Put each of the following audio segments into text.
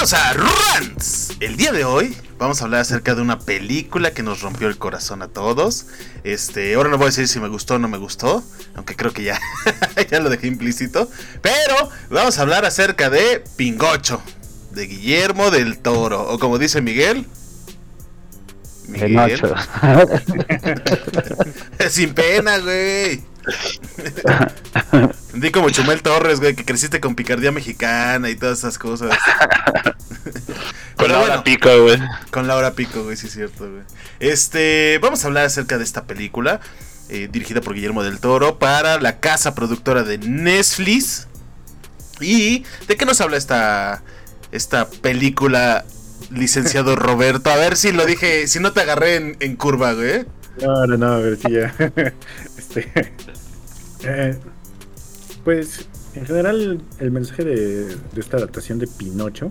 Bienvenidos a Rants. El día de hoy vamos a hablar acerca de una película que nos rompió el corazón a todos. Este, ahora no voy a decir si me gustó o no me gustó, aunque creo que ya, ya lo dejé implícito. Pero vamos a hablar acerca de Pingocho, de Guillermo del Toro, o como dice Miguel. Miguel. Sin pena, güey. Di como Chumel Torres, güey, que creciste con picardía mexicana y todas esas cosas. con Laura Pico, güey. Con Laura Pico, güey, sí es cierto, güey. Este, vamos a hablar acerca de esta película, eh, dirigida por Guillermo del Toro, para la casa productora de Netflix. ¿Y de qué nos habla esta, esta película, licenciado Roberto? A ver si lo dije, si no te agarré en, en curva, güey. No, no, no, a ver si ya. este. Eh, pues, en general, el mensaje de, esta adaptación de Pinocho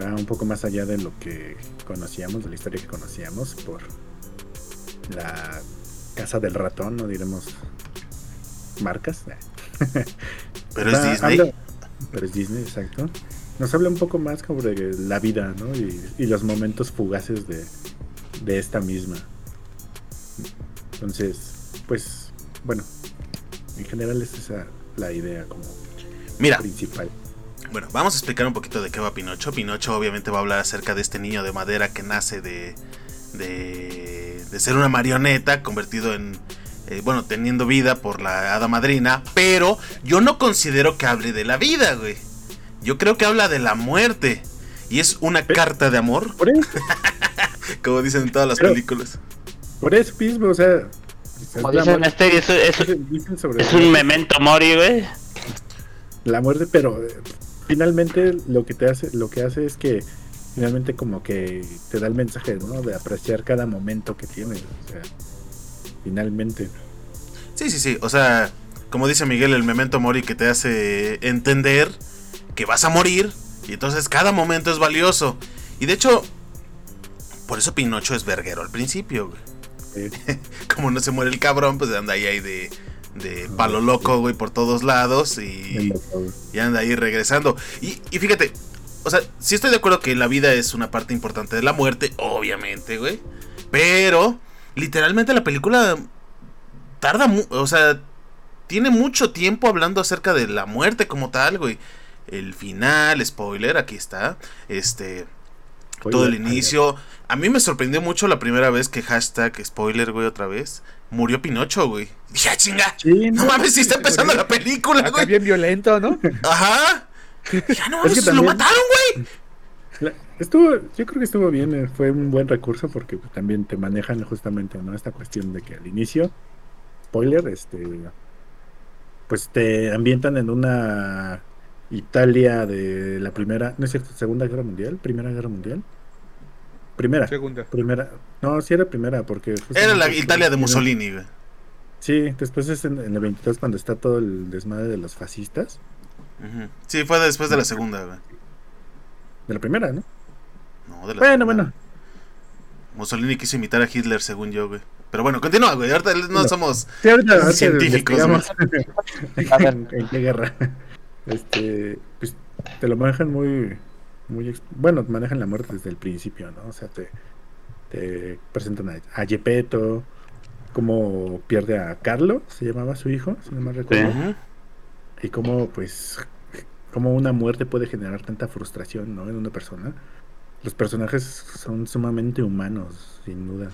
va un poco más allá de lo que conocíamos, de la historia que conocíamos, por la casa del ratón, no diremos marcas. Pero es Disney. pero es Disney, exacto. Nos habla un poco más sobre la vida, ¿no? Y, los momentos fugaces de, de esta misma. Entonces, pues, bueno, en general es esa la idea como Mira, principal. Bueno, vamos a explicar un poquito de qué va Pinocho. Pinocho obviamente va a hablar acerca de este niño de madera que nace de, de, de ser una marioneta convertido en, eh, bueno, teniendo vida por la hada madrina, pero yo no considero que hable de la vida, güey. Yo creo que habla de la muerte. Y es una carta de amor. ¿Por? Como dicen en todas las películas. Por eso mismo, o sea, como dicen este, es, es, es un memento mori, güey. La muerte, pero eh, finalmente lo que te hace, lo que hace es que finalmente como que te da el mensaje, ¿no? De apreciar cada momento que tienes. O sea, finalmente. Sí, sí, sí. O sea, como dice Miguel, el memento mori que te hace entender que vas a morir. Y entonces cada momento es valioso. Y de hecho, por eso Pinocho es verguero al principio, güey. Como no se muere el cabrón, pues anda ahí, ahí de, de palo loco, güey, por todos lados y, y anda ahí regresando. Y, y, fíjate, o sea, sí estoy de acuerdo que la vida es una parte importante de la muerte, obviamente, güey. Pero, literalmente la película tarda, o sea, tiene mucho tiempo hablando acerca de la muerte como tal, güey. El final, spoiler, aquí está. Este todo el inicio. A mí me sorprendió mucho la primera vez que hashtag spoiler, güey, otra vez. Murió Pinocho, güey. Dije, ah, chinga. no, mames, si está empezando la película, güey. bien violento, ¿no? Ajá. Ya no mames, lo mataron, güey. Estuvo, yo creo que estuvo bien, eh, fue un buen recurso porque también te manejan justamente, ¿no? Esta cuestión de que al inicio, spoiler, este, pues te ambientan en una Italia de la primera, no es cierto, Segunda Guerra Mundial, Primera Guerra Mundial. Primera. Segunda. Primera. No, sí era primera porque... Era la Italia de Mussolini, güey. Sí, después es en, el 22 cuando está todo el desmadre de los fascistas. Sí, fue después de la segunda, güey. De la primera, ¿no? No, de la Bueno, bueno. Mussolini quiso imitar a Hitler, según yo, güey. Pero bueno, continúa, güey. Ahorita no somos científicos. ¿En qué guerra? Este, pues te lo manejan muy, muy, bueno, manejan la muerte desde el principio, ¿no? O sea, te, te presentan a, a Gepetto, cómo pierde a Carlo, se llamaba su hijo, si no me recuerdo, y cómo, pues, cómo una muerte puede generar tanta frustración, ¿no? En una persona. Los personajes son sumamente humanos, sin duda.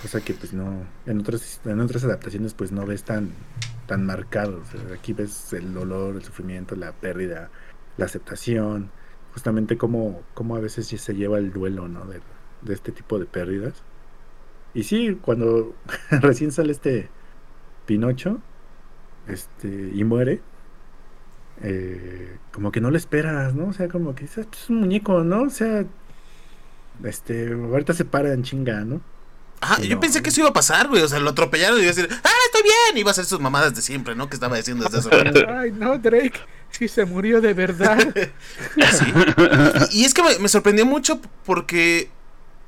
Cosa que pues no, en otras, en otras adaptaciones pues no ves tan, tan marcado. aquí ves el dolor, el sufrimiento, la pérdida, la aceptación, justamente como, como a veces se lleva el duelo, ¿no? De, de este tipo de pérdidas. Y sí, cuando recién sale este Pinocho, este, y muere, eh, como que no le esperas, ¿no? O sea, como que es un muñeco, ¿no? O sea, este, ahorita se para en chinga, ¿no? Ah, yo pensé que eso iba a pasar, güey. O sea, lo atropellaron y iba a decir, ¡ah, estoy bien! Iba a hacer sus mamadas de siempre, ¿no? Que estaba diciendo desde hace Ay, no, Drake. Sí, se murió de verdad. sí. Y, es que me, sorprendió mucho porque.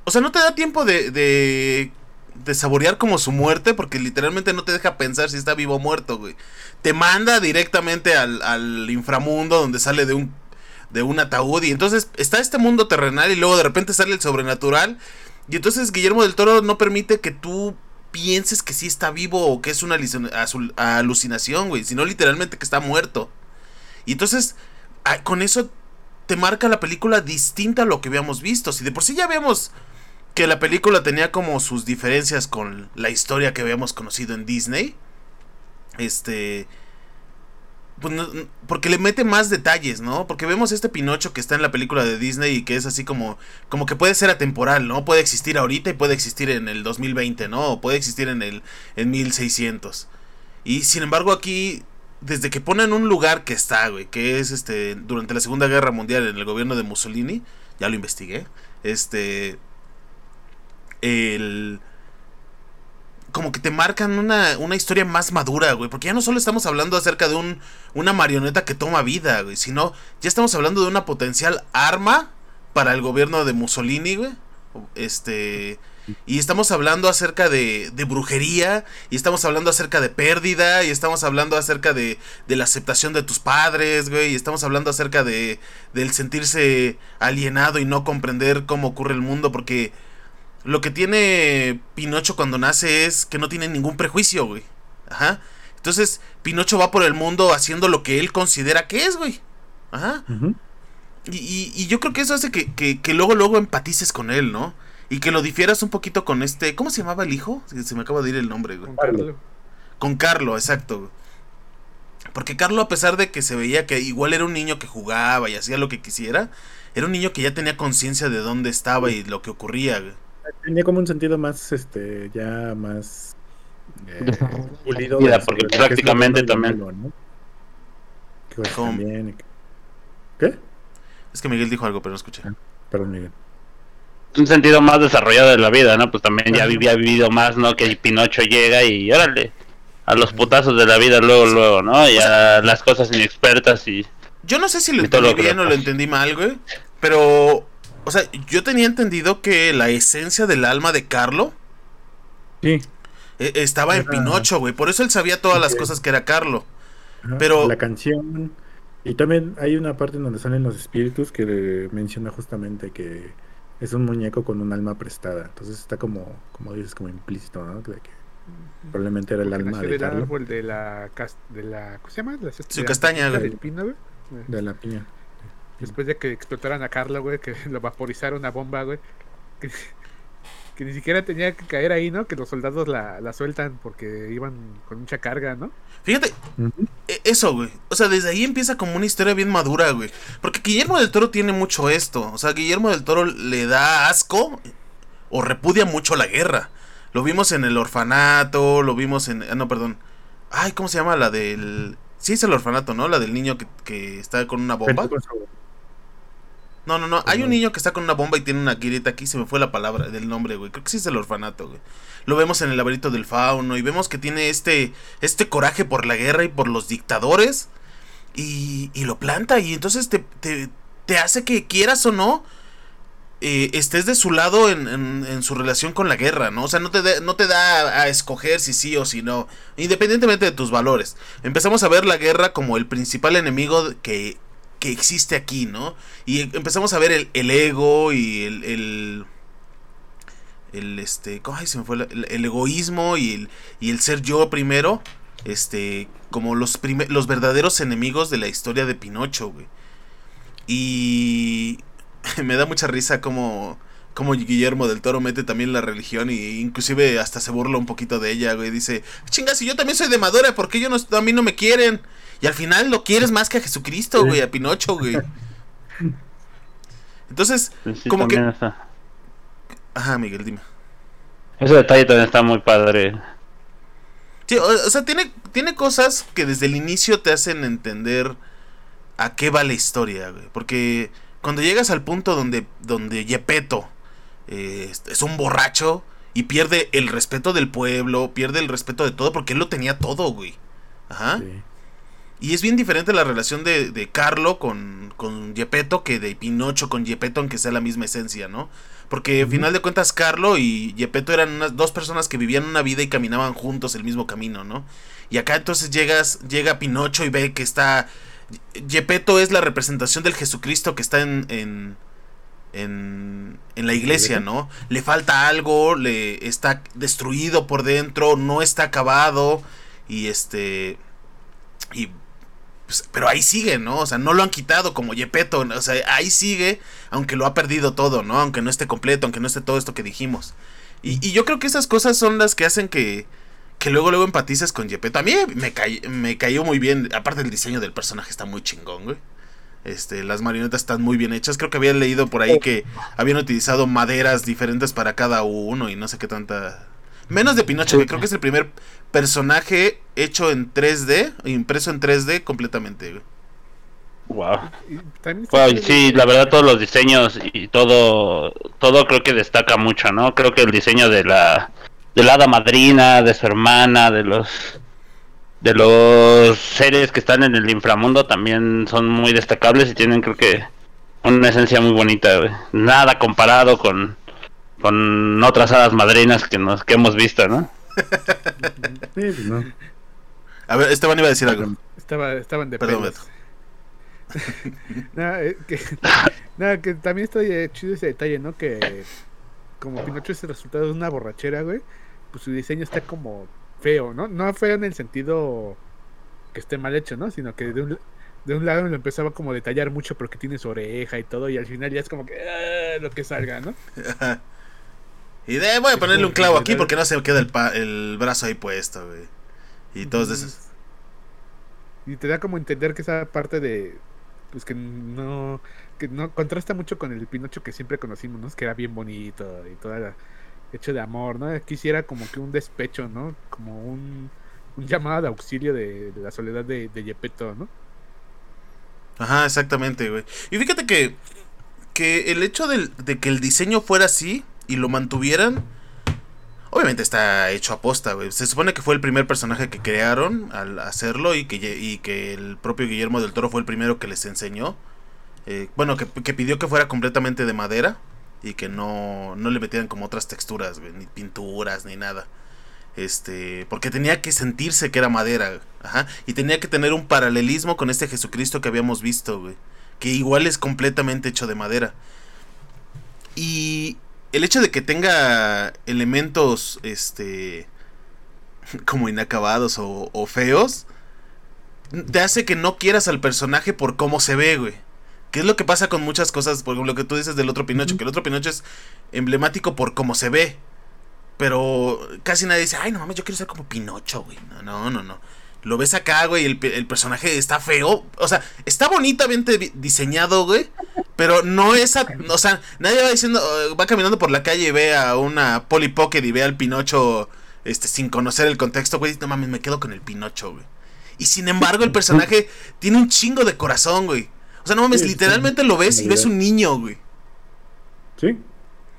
O sea, no te da tiempo de, de, de. saborear como su muerte, porque literalmente no te deja pensar si está vivo o muerto, güey. Te manda directamente al, al inframundo donde sale de un de un ataúd. Y entonces está este mundo terrenal y luego de repente sale el sobrenatural. Y entonces Guillermo del Toro no permite que tú pienses que sí está vivo o que es una alucinación, güey. Sino literalmente que está muerto. Y entonces, con eso te marca la película distinta a lo que habíamos visto. Si de por sí ya vemos que la película tenía como sus diferencias con la historia que habíamos conocido en Disney. Este. Pues porque le mete más detalles, ¿no? Porque vemos este Pinocho que está en la película de Disney y que es así como, como que puede ser atemporal, ¿no? Puede existir ahorita y puede existir en el 2020, ¿no? Puede existir en el en 1600. Y sin embargo aquí, desde que ponen un lugar que está, güey, que es este, durante la Segunda Guerra Mundial en el gobierno de Mussolini, ya lo investigué, este, el como que te marcan una, una, historia más madura, güey. Porque ya no solo estamos hablando acerca de un, una marioneta que toma vida, güey. Sino ya estamos hablando de una potencial arma para el gobierno de Mussolini, güey. Este. Y estamos hablando acerca de, de brujería. Y estamos hablando acerca de pérdida. Y estamos hablando acerca de, de la aceptación de tus padres, güey. Y estamos hablando acerca de. del sentirse alienado y no comprender cómo ocurre el mundo. Porque lo que tiene Pinocho cuando nace es que no tiene ningún prejuicio, güey. Ajá. Entonces, Pinocho va por el mundo haciendo lo que él considera que es, güey. Ajá. y, y, yo creo que eso hace que, que, luego, luego empatices con él, ¿no? Y que lo difieras un poquito con este. ¿Cómo se llamaba el hijo? Se me acaba de ir el nombre, güey. Con Carlo. Con Carlo, exacto. Porque Carlo, a pesar de que se veía que igual era un niño que jugaba y hacía lo que quisiera, era un niño que ya tenía conciencia de dónde estaba y lo que ocurría, güey tenía como un sentido más, este, ya más eh, pulido. porque prácticamente también. ¿Qué? Es que Miguel dijo algo, pero no escuché. Ah, perdón, Miguel. Un sentido más desarrollado de la vida, ¿no? Pues también ya había vivido más, ¿no? Que Pinocho llega y órale, a los putazos de la vida luego, luego, ¿no? Y a las cosas inexpertas y... Yo no sé si lo entendí bien o lo entendí mal, güey. Pero o sea, yo tenía entendido que la esencia del alma de Carlo. Sí. E, estaba en Pinocho, güey. Por eso él sabía todas las cosas que era Carlo. Pero. La canción. Y también hay una parte en donde salen los espíritus que menciona justamente que es un muñeco con un alma prestada. Entonces está como, como dices, como implícito, ¿no? De que probablemente era el alma de Carlo. árbol de la, de la. ¿Cómo se llama? Su castaña, güey. De la piña. Después de que explotaran a Carla, güey, que lo vaporizaron a bomba, güey. Que, ni siquiera tenía que caer ahí, ¿no? Que los soldados la, la sueltan porque iban con mucha carga, ¿no? Fíjate, e, eso, güey. O sea, desde ahí empieza como una historia bien madura, güey. Porque Guillermo del Toro tiene mucho esto. O sea, Guillermo del Toro le da asco o repudia mucho la guerra. Lo vimos en el orfanato, lo vimos en... Ah, no, perdón. Ay, ¿cómo se llama la del... Sí, es el orfanato, ¿no? La del niño que, que está con una bomba. No, no, no. Hay un niño que está con una bomba y tiene una guirita aquí. Se me fue la palabra del nombre, güey. Creo que sí es el orfanato, güey. Lo vemos en el laberinto del fauno y vemos que tiene este, este coraje por la guerra y por los dictadores. Y, y lo planta y entonces te, te, hace que quieras o no. Eh, estés de su lado en, en, su relación con la guerra, ¿no? O sea, no te, no te da a escoger si sí o si no, independientemente de tus valores. Empezamos a ver la guerra como el principal enemigo que, que existe aquí, ¿no? Y empezamos a ver el, ego y el, el, el este, se me fue el, egoísmo y el, y el ser yo primero, este, como los, los verdaderos enemigos de la historia de Pinocho, güey. Y me da mucha risa como como Guillermo del Toro mete también la religión y inclusive hasta se burla un poquito de ella, güey. Dice, chinga, si yo también soy de Madura, ¿por qué yo no, a mí no me quieren? Y al final lo quieres más que a Jesucristo, güey, a Pinocho, güey. Entonces, como que... Ajá, Miguel, dime. Ese detalle también está muy padre. Sí, o, sea, tiene, tiene cosas que desde el inicio te hacen entender a qué va la historia, güey. Porque cuando llegas al punto donde, donde Yepeto eh, es un borracho y pierde el respeto del pueblo, pierde el respeto de todo, porque él lo tenía todo, güey. Ajá. Y es bien diferente la relación de, de Carlo con, con Gepetto que de Pinocho con Gepetto, aunque sea la misma esencia, ¿no? Porque al final de cuentas Carlo y Gepetto eran unas dos personas que vivían una vida y caminaban juntos el mismo camino, ¿no? Y acá entonces llegas, llega Pinocho y ve que está Yepeto es la representación del Jesucristo que está en, en, en, en la iglesia, ¿no? Le falta algo, le está destruido por dentro, no está acabado y este y pues, pero ahí sigue, ¿no? O sea, no lo han quitado como Yepeto, o sea, ahí sigue, aunque lo ha perdido todo, ¿no? Aunque no esté completo, aunque no esté todo esto que dijimos. Y, y yo creo que esas cosas son las que hacen que, que luego luego empatices con Yepeto. A mí me, me cayó muy bien, aparte el diseño del personaje está muy chingón, güey. Este, las marionetas están muy bien hechas. Creo que había leído por ahí que habían utilizado maderas diferentes para cada uno y no sé qué tanta Menos de Pinocho, que creo que es el primer personaje hecho en 3D, impreso en 3D completamente. Wow. wow. Sí, la verdad todos los diseños y todo todo creo que destaca mucho, ¿no? Creo que el diseño de la de la hada madrina, de su hermana, de los de los seres que están en el inframundo también son muy destacables y tienen creo que una esencia muy bonita, Nada comparado con con otras hadas madrinas que nos que hemos visto, ¿no? sí, pues no. A ver, Esteban iba a decir algo. Estaba, estaban de Perdón, nada, eh, que, nada, que también está eh, chido ese detalle, ¿no? Que como Pinocho es el resultado de una borrachera, güey, pues su diseño está como feo, ¿no? No feo en el sentido que esté mal hecho, ¿no? Sino que de un, de un lado lo empezaba como a detallar mucho porque tiene su oreja y todo, y al final ya es como que ah, lo que salga, ¿no? Y de, voy a ponerle un clavo aquí porque no se queda el, el brazo ahí puesto, güey. Y todos esos. Y te da como entender que esa parte de. Pues que no. Que no contrasta mucho con el Pinocho que siempre conocimos, ¿no? Que era bien bonito y todo era hecho de amor, ¿no? Quisiera como que un despecho, ¿no? Como un, un llamado de auxilio de, la soledad de, de Yepeto, ¿no? Ajá, exactamente, güey. Y fíjate que. Que el hecho de que el diseño fuera así y lo mantuvieran, obviamente está hecho a posta, güey. Se supone que fue el primer personaje que crearon al hacerlo y que, y que el propio Guillermo del Toro fue el primero que les enseñó. Eh, bueno, que, pidió que fuera completamente de madera y que no, no le metieran como otras texturas, ni pinturas, ni nada. Este, porque tenía que sentirse que era madera, ajá, y tenía que tener un paralelismo con este Jesucristo que habíamos visto, güey, que igual es completamente hecho de madera. Y el hecho de que tenga elementos, este, como inacabados o, feos, te hace que no quieras al personaje por cómo se ve, güey. ¿Qué es lo que pasa con muchas cosas? Por ejemplo, lo que tú dices del otro Pinocho, que el otro Pinocho es emblemático por cómo se ve. Pero casi nadie dice, ay, no mames, yo quiero ser como Pinocho, güey. No, no, no, no. Lo ves acá, güey, el, el personaje está feo. O sea, está bonitamente diseñado, güey. Pero no es. o sea, nadie va diciendo. Va caminando por la calle y ve a una Polly Pocket y ve al Pinocho. Este, sin conocer el contexto, güey. No mames, me quedo con el Pinocho, güey. Y sin embargo, el personaje tiene un chingo de corazón, güey. O sea, no mames, literalmente lo ves y ves un niño, güey. Sí.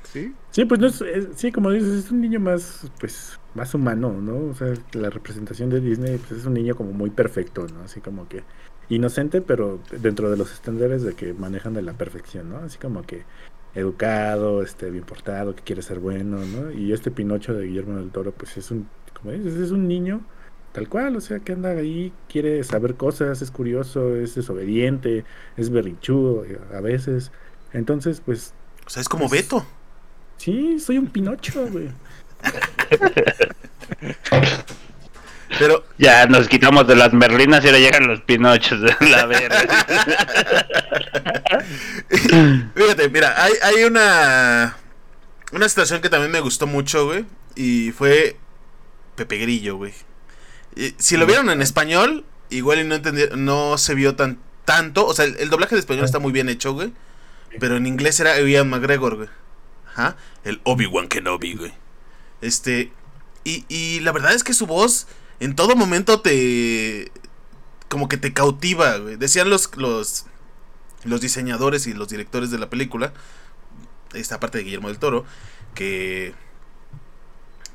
Sí. Sí, pues no es, sí, como dices, es un niño más, pues, más humano, ¿no? O sea, la representación de Disney, pues es un niño como muy perfecto, ¿no? Así como que inocente, pero dentro de los estándares de que manejan de la perfección, ¿no? Así como que educado, este, bien portado, que quiere ser bueno, ¿no? Y este Pinocho de Guillermo del Toro, pues es un, como dices, es un niño tal cual, o sea, que anda ahí, quiere saber cosas, es curioso, es desobediente, es berrichudo eh, a veces. Entonces, pues... O sea, es como pues, Beto. Sí, soy un Pinocho, güey. Pero ya nos quitamos de las merlinas y ahora llegan los pinochos de la verga. Fíjate, mira, hay, hay una una situación que también me gustó mucho, güey, y fue Pepe Grillo, güey. Si lo vieron en español, igual y no no se vio tan tanto, o sea, el, doblaje de español está muy bien hecho, güey, pero en inglés era Ian McGregor, güey. Ajá, el Obi-Wan Kenobi, güey. Este, y, y la verdad es que su voz en todo momento te. como que te cautiva, güey. Decían los, los, los diseñadores y los directores de la película, esta parte de Guillermo del Toro, que.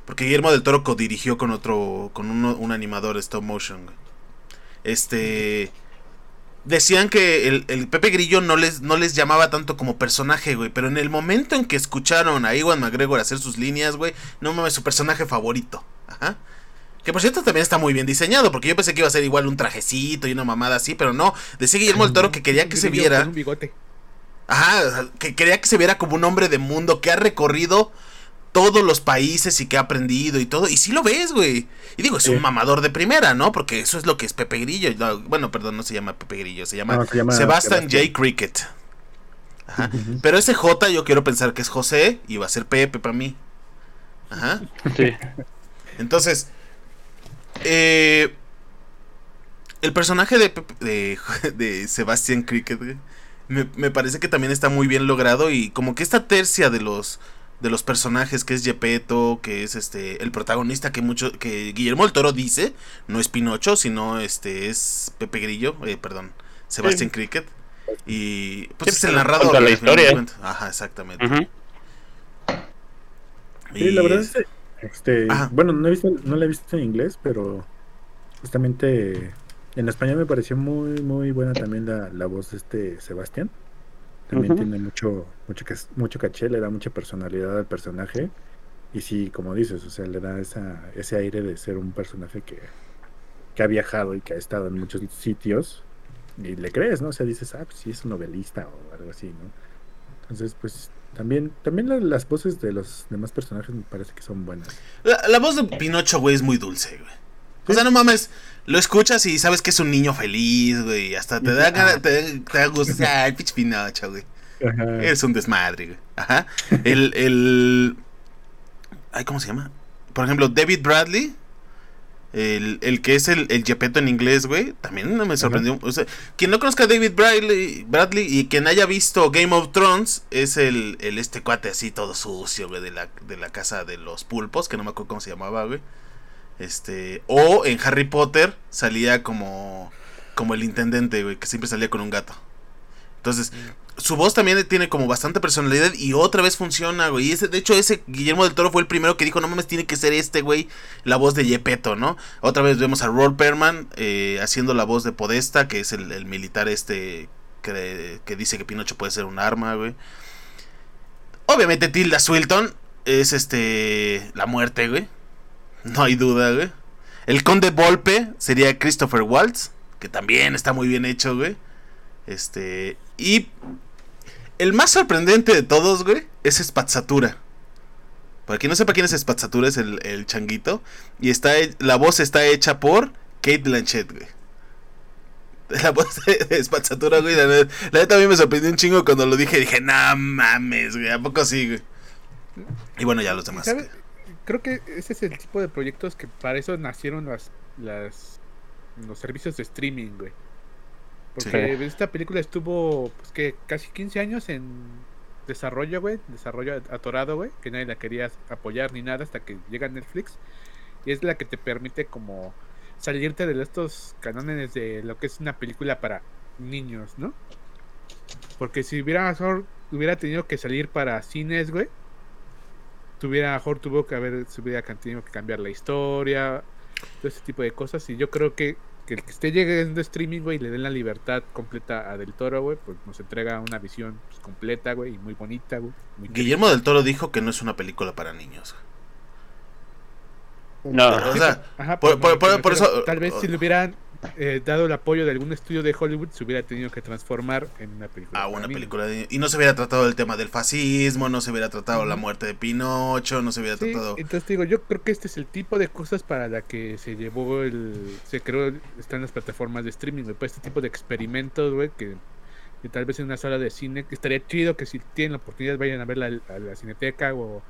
Porque Guillermo del Toro codirigió con otro. con un animador stop motion, Este. Decían que el, el, Pepe Grillo no les, no les llamaba tanto como personaje, güey. Pero en el momento en que escucharon a Iwan McGregor hacer sus líneas, güey, no mames, su personaje favorito. Ajá. Que por cierto también está muy bien diseñado, porque yo pensé que iba a ser igual un trajecito y una mamada así, pero no. Decía Guillermo del Toro que quería que se viera. un bigote. Ajá, que quería que se viera como un hombre de mundo que ha recorrido todos los países y que ha aprendido y todo. Y sí lo ves, güey. Y digo, es un mamador de primera, ¿no? Porque eso es lo que es Pepe Grillo. bueno, perdón, no se llama Pepe Grillo, se llama, Sebastian J. Cricket. Ajá. Pero ese J yo quiero pensar que es José y va a ser Pepe para mí. Ajá. Sí. Entonces, eh, el personaje de, de, de Sebastian Cricket, me, me, parece que también está muy bien logrado y como que esta tercia de los de los personajes que es Gepetto, que es este el protagonista que mucho que Guillermo el Toro dice, no es Pinocho, sino este es Pepe Grillo, eh, perdón, Sebastian Cricket y pues es el narrador de la historia. Ajá, exactamente. Sí, la verdad es que, este, bueno, no he visto no la he visto en inglés, pero justamente en español me pareció muy muy buena también la, la voz de este Sebastián. También tiene mucho, mucho, mucho caché, le da mucha personalidad al personaje. Y sí, como dices, o sea, le da esa, ese aire de ser un personaje que, que ha viajado y que ha estado en muchos sitios. Y le crees, ¿no? O sea, dices, ah, pues sí, es un novelista o algo así, ¿no? Entonces, pues también, también las voces de los demás personajes me parece que son buenas. La, voz de Pinocho, güey, es muy dulce, güey. O sea, no mames, lo escuchas y sabes que es un niño feliz, güey. Hasta te da te, te da gusto. Ay, pinche Pinocho, güey. Eres un desmadre, güey. Ajá. El, el. Ay, ¿cómo se llama? Por ejemplo, David Bradley. El, el que es el, el Gepetto en inglés, güey. También me sorprendió. O sea, quien no conozca a David Bradley, Bradley y quien haya visto Game of Thrones es el, el este cuate así todo sucio, güey, de la, de la casa de los pulpos, que no me acuerdo cómo se llamaba, güey. Este, o en Harry Potter salía como como el intendente, güey, que siempre salía con un gato. Entonces, su voz también tiene como bastante personalidad y otra vez funciona, güey. Y ese, de hecho, ese Guillermo del Toro fue el primero que dijo, no mames, tiene que ser este, güey, la voz de Yepeto, ¿no? Otra vez vemos a Roll Perman eh, haciendo la voz de Podesta, que es el, militar este que, que, dice que Pinocho puede ser un arma, güey. Obviamente Tilda Swilton es este la muerte, güey. No hay duda, güey. El conde Volpe sería Christopher Waltz, que también está muy bien hecho, güey. Este. Y. El más sorprendente de todos, güey, es Spazzatura. Para quien no sepa quién es Spazzatura, es el, changuito. Y está la voz está hecha por Kate Blanchett, güey. La voz de Spazzatura, güey. La, neta a mí me sorprendió un chingo cuando lo dije. Dije, no mames, güey. ¿A poco sí, güey? Y bueno, ya los demás creo que ese es el tipo de proyectos que para eso nacieron las, las los servicios de streaming, güey. Porque esta película estuvo pues que casi 15 años en desarrollo, güey, desarrollo atorado, güey, que nadie la quería apoyar ni nada hasta que llega Netflix y es la que te permite como salirte de estos canones de lo que es una película para niños, ¿no? Porque si hubiera hubiera tenido que salir para cines, güey, tuviera, mejor tuvo que haber, se hubiera tenido que cambiar la historia, todo ese tipo de cosas. Y yo creo que, que el que esté llegando streaming, güey, y le den la libertad completa a Del Toro, güey, pues nos entrega una visión pues, completa, güey, y muy bonita, güey. Guillermo del Toro dijo que no es una película para niños. No, o sea, por, eso. Tal vez si le hubieran eh, dado el apoyo de algún estudio de Hollywood, se hubiera tenido que transformar en una película. Ah, una película. y no se hubiera tratado el tema del fascismo, no se hubiera tratado la muerte de Pinocho, no se hubiera tratado. Entonces digo, yo creo que este es el tipo de cosas para la que se llevó el. Se creó, están las plataformas de streaming, güey. Pues este tipo de experimentos, güey, que, tal vez en una sala de cine, que estaría chido que si tienen la oportunidad vayan a verla a la cineteca o.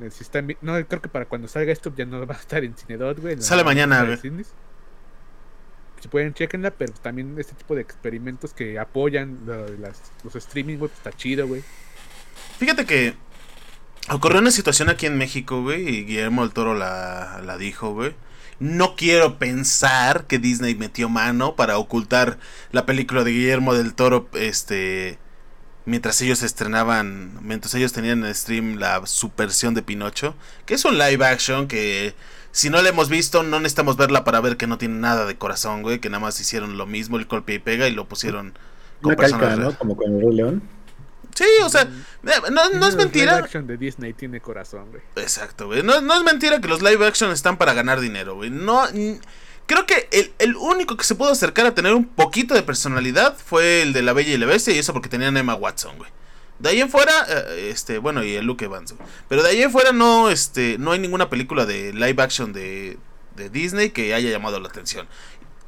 Eh, si están, no, creo que para cuando salga esto ya no va a estar en Cinedot, güey. Sale mañana, güey si pueden, chequenla, pero también este tipo de experimentos que apoyan los streaming, güey, pues está chido, güey. Fíjate que ocurrió una situación aquí en México, güey, y Guillermo del Toro la, la dijo, güey. No quiero pensar que Disney metió mano para ocultar la película de Guillermo del Toro, este, mientras ellos estrenaban, mientras ellos tenían en stream la subversión de Pinocho, que es un live action que si no la hemos visto, no necesitamos verla para ver que no tiene nada de corazón, güey. Que nada más hicieron lo mismo, el golpe y pega y lo pusieron con Una calca, ¿no? Como con el León. Sí, o sea, no, no es mentira. Live action de Disney tiene corazón, güey. Exacto, güey. No, no, es mentira que los live action están para ganar dinero, güey. No. Creo que el, el, único que se pudo acercar a tener un poquito de personalidad fue el de La Bella y la Bestia, y eso porque tenían Emma Watson, güey. De ahí en fuera, eh, este, bueno, y el Luke Evans. Pero de ahí en fuera no, este, no hay ninguna película de live action de, de Disney que haya llamado la atención.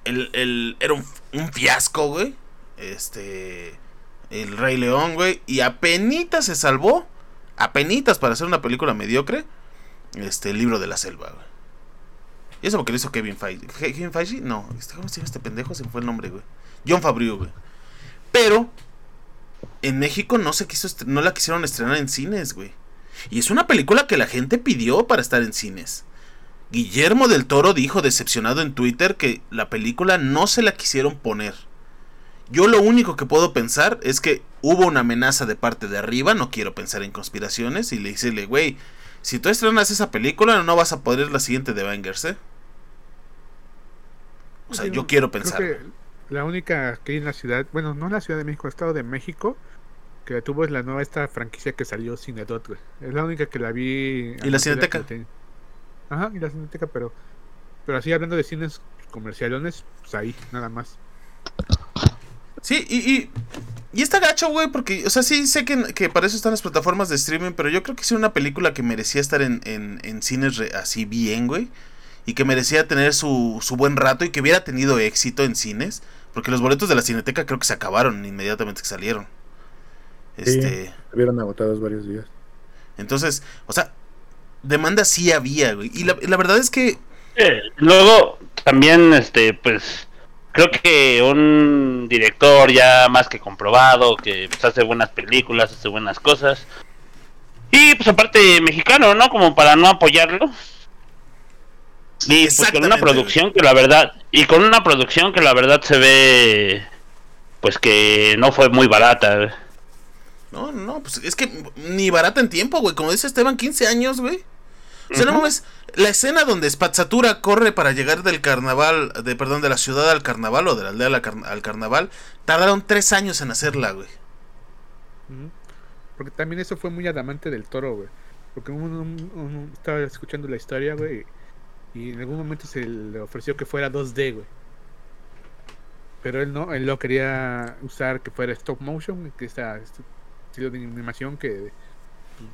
El, el, era un, un fiasco, güey. Este, el Rey León, güey. Y apenas se salvó, apenitas para hacer una película mediocre, este, el libro de la selva, güey. Y eso porque lo hizo Kevin Feige. ¿Kevin Feige? No, este, ¿cómo se llama este pendejo? Se me fue el nombre, güey. John Favreau, güey. Pero en México no se quiso no la quisieron estrenar en cines, güey. Y es una película que la gente pidió para estar en cines. Guillermo del Toro dijo decepcionado en Twitter que la película no se la quisieron poner. Yo lo único que puedo pensar es que hubo una amenaza de parte de arriba, no quiero pensar en conspiraciones, y le dice, güey, si tú estrenas esa película no vas a poder la siguiente de Bangers, ¿eh? O sea, yo quiero pensar. la única que hay en la ciudad, bueno, no en la Ciudad de México, el Estado de México, que tuvo es la nueva esta franquicia que salió Cinedot, güey. Es la única que la vi. ¿Y la Cineteca? Ajá, y la Cineteca, pero. Pero así hablando de cines comercialones, pues ahí, nada más. Sí, y, y, y está gacho, güey, porque, o sea, sí sé que, que, para eso están las plataformas de streaming, pero yo creo que es una película que merecía estar en, en, en cines así bien, güey. Y que merecía tener su, su buen rato y que hubiera tenido éxito en cines. Porque los boletos de la Cineteca creo que se acabaron inmediatamente que salieron. Este. Habían agotados varios días. Entonces, o sea, demanda sí había, güey. Y la, la verdad es que. luego, también, este, pues. Creo que un director ya más que comprobado, que pues, hace buenas películas, hace buenas cosas. Y pues aparte mexicano, ¿no? Como para no apoyarlo. Y pues con una producción que la verdad, y con una producción que la verdad se ve, pues que no fue muy barata. No, no, pues es que ni barata en tiempo, güey. Como dice Esteban, 15 años, güey. O sea, no mames, la escena donde Spazzatura corre para llegar del carnaval, de perdón, de la ciudad al carnaval o de la aldea al, carnaval, tardaron tres años en hacerla, güey. Porque también eso fue muy adamante del toro, güey. Porque uno, estaba escuchando la historia, güey, y en algún momento se le ofreció que fuera 2D, güey. Pero él no, él lo quería usar que fuera stop motion, que está estilo de animación que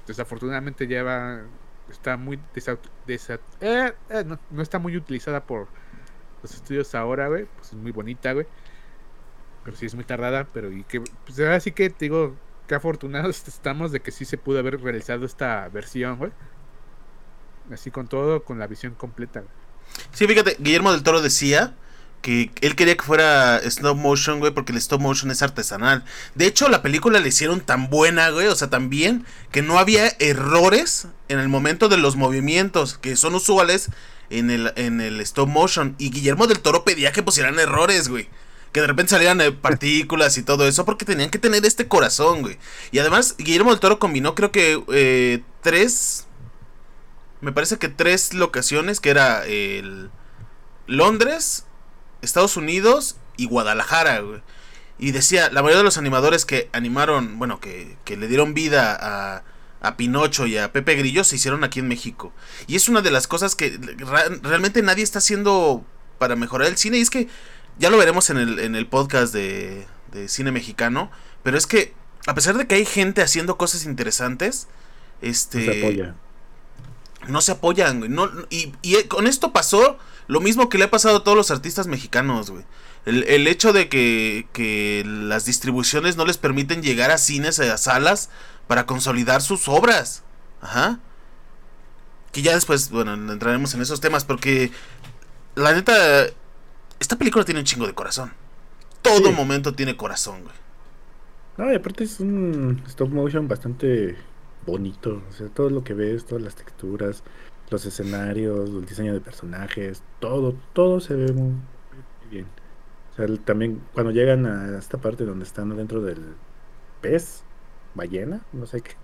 desafortunadamente lleva está muy eh, eh, no, está muy utilizada por los estudios ahora, güey. Pues es muy bonita, güey. Pero sí es muy tardada, pero y que pues ahora que te digo que afortunados estamos de que sí se pudo haber realizado esta versión, güey. Así con todo, con la visión completa. Sí, fíjate, Guillermo del Toro decía que él quería que fuera stop motion, güey, porque el stop motion es artesanal. De hecho, la película la hicieron tan buena, güey, o sea, tan bien, que no había errores en el momento de los movimientos, que son usuales en el, en el stop motion. Y Guillermo del Toro pedía que pusieran errores, güey. Que de repente salieran eh, partículas y todo eso, porque tenían que tener este corazón, güey. Y además, Guillermo del Toro combinó, creo que, eh, tres... Me parece que tres locaciones, que era el... Londres, Estados Unidos y Guadalajara, güey. Y decía, la mayoría de los animadores que animaron, bueno, que, que le dieron vida a, a, Pinocho y a Pepe Grillo se hicieron aquí en México. Y es una de las cosas que realmente nadie está haciendo para mejorar el cine. Y es que ya lo veremos en el, en el podcast de, de cine mexicano. Pero es que, a pesar de que hay gente haciendo cosas interesantes, este... No se apoya. No se apoyan, No, y, y con esto pasó lo mismo que le ha pasado a todos los artistas mexicanos, güey. El, hecho de que, que, las distribuciones no les permiten llegar a cines, a salas, para consolidar sus obras. Ajá. Que ya después, bueno, entraremos en esos temas, porque la neta, esta película tiene un chingo de corazón. Todo momento tiene corazón, güey. No, y aparte es un stop motion bastante bonito. O sea, todo lo que ves, todas las texturas, los escenarios, el diseño de personajes, todo, todo se ve muy, bien. O sea, también cuando llegan a esta parte donde están dentro del pez, ballena, no sé qué,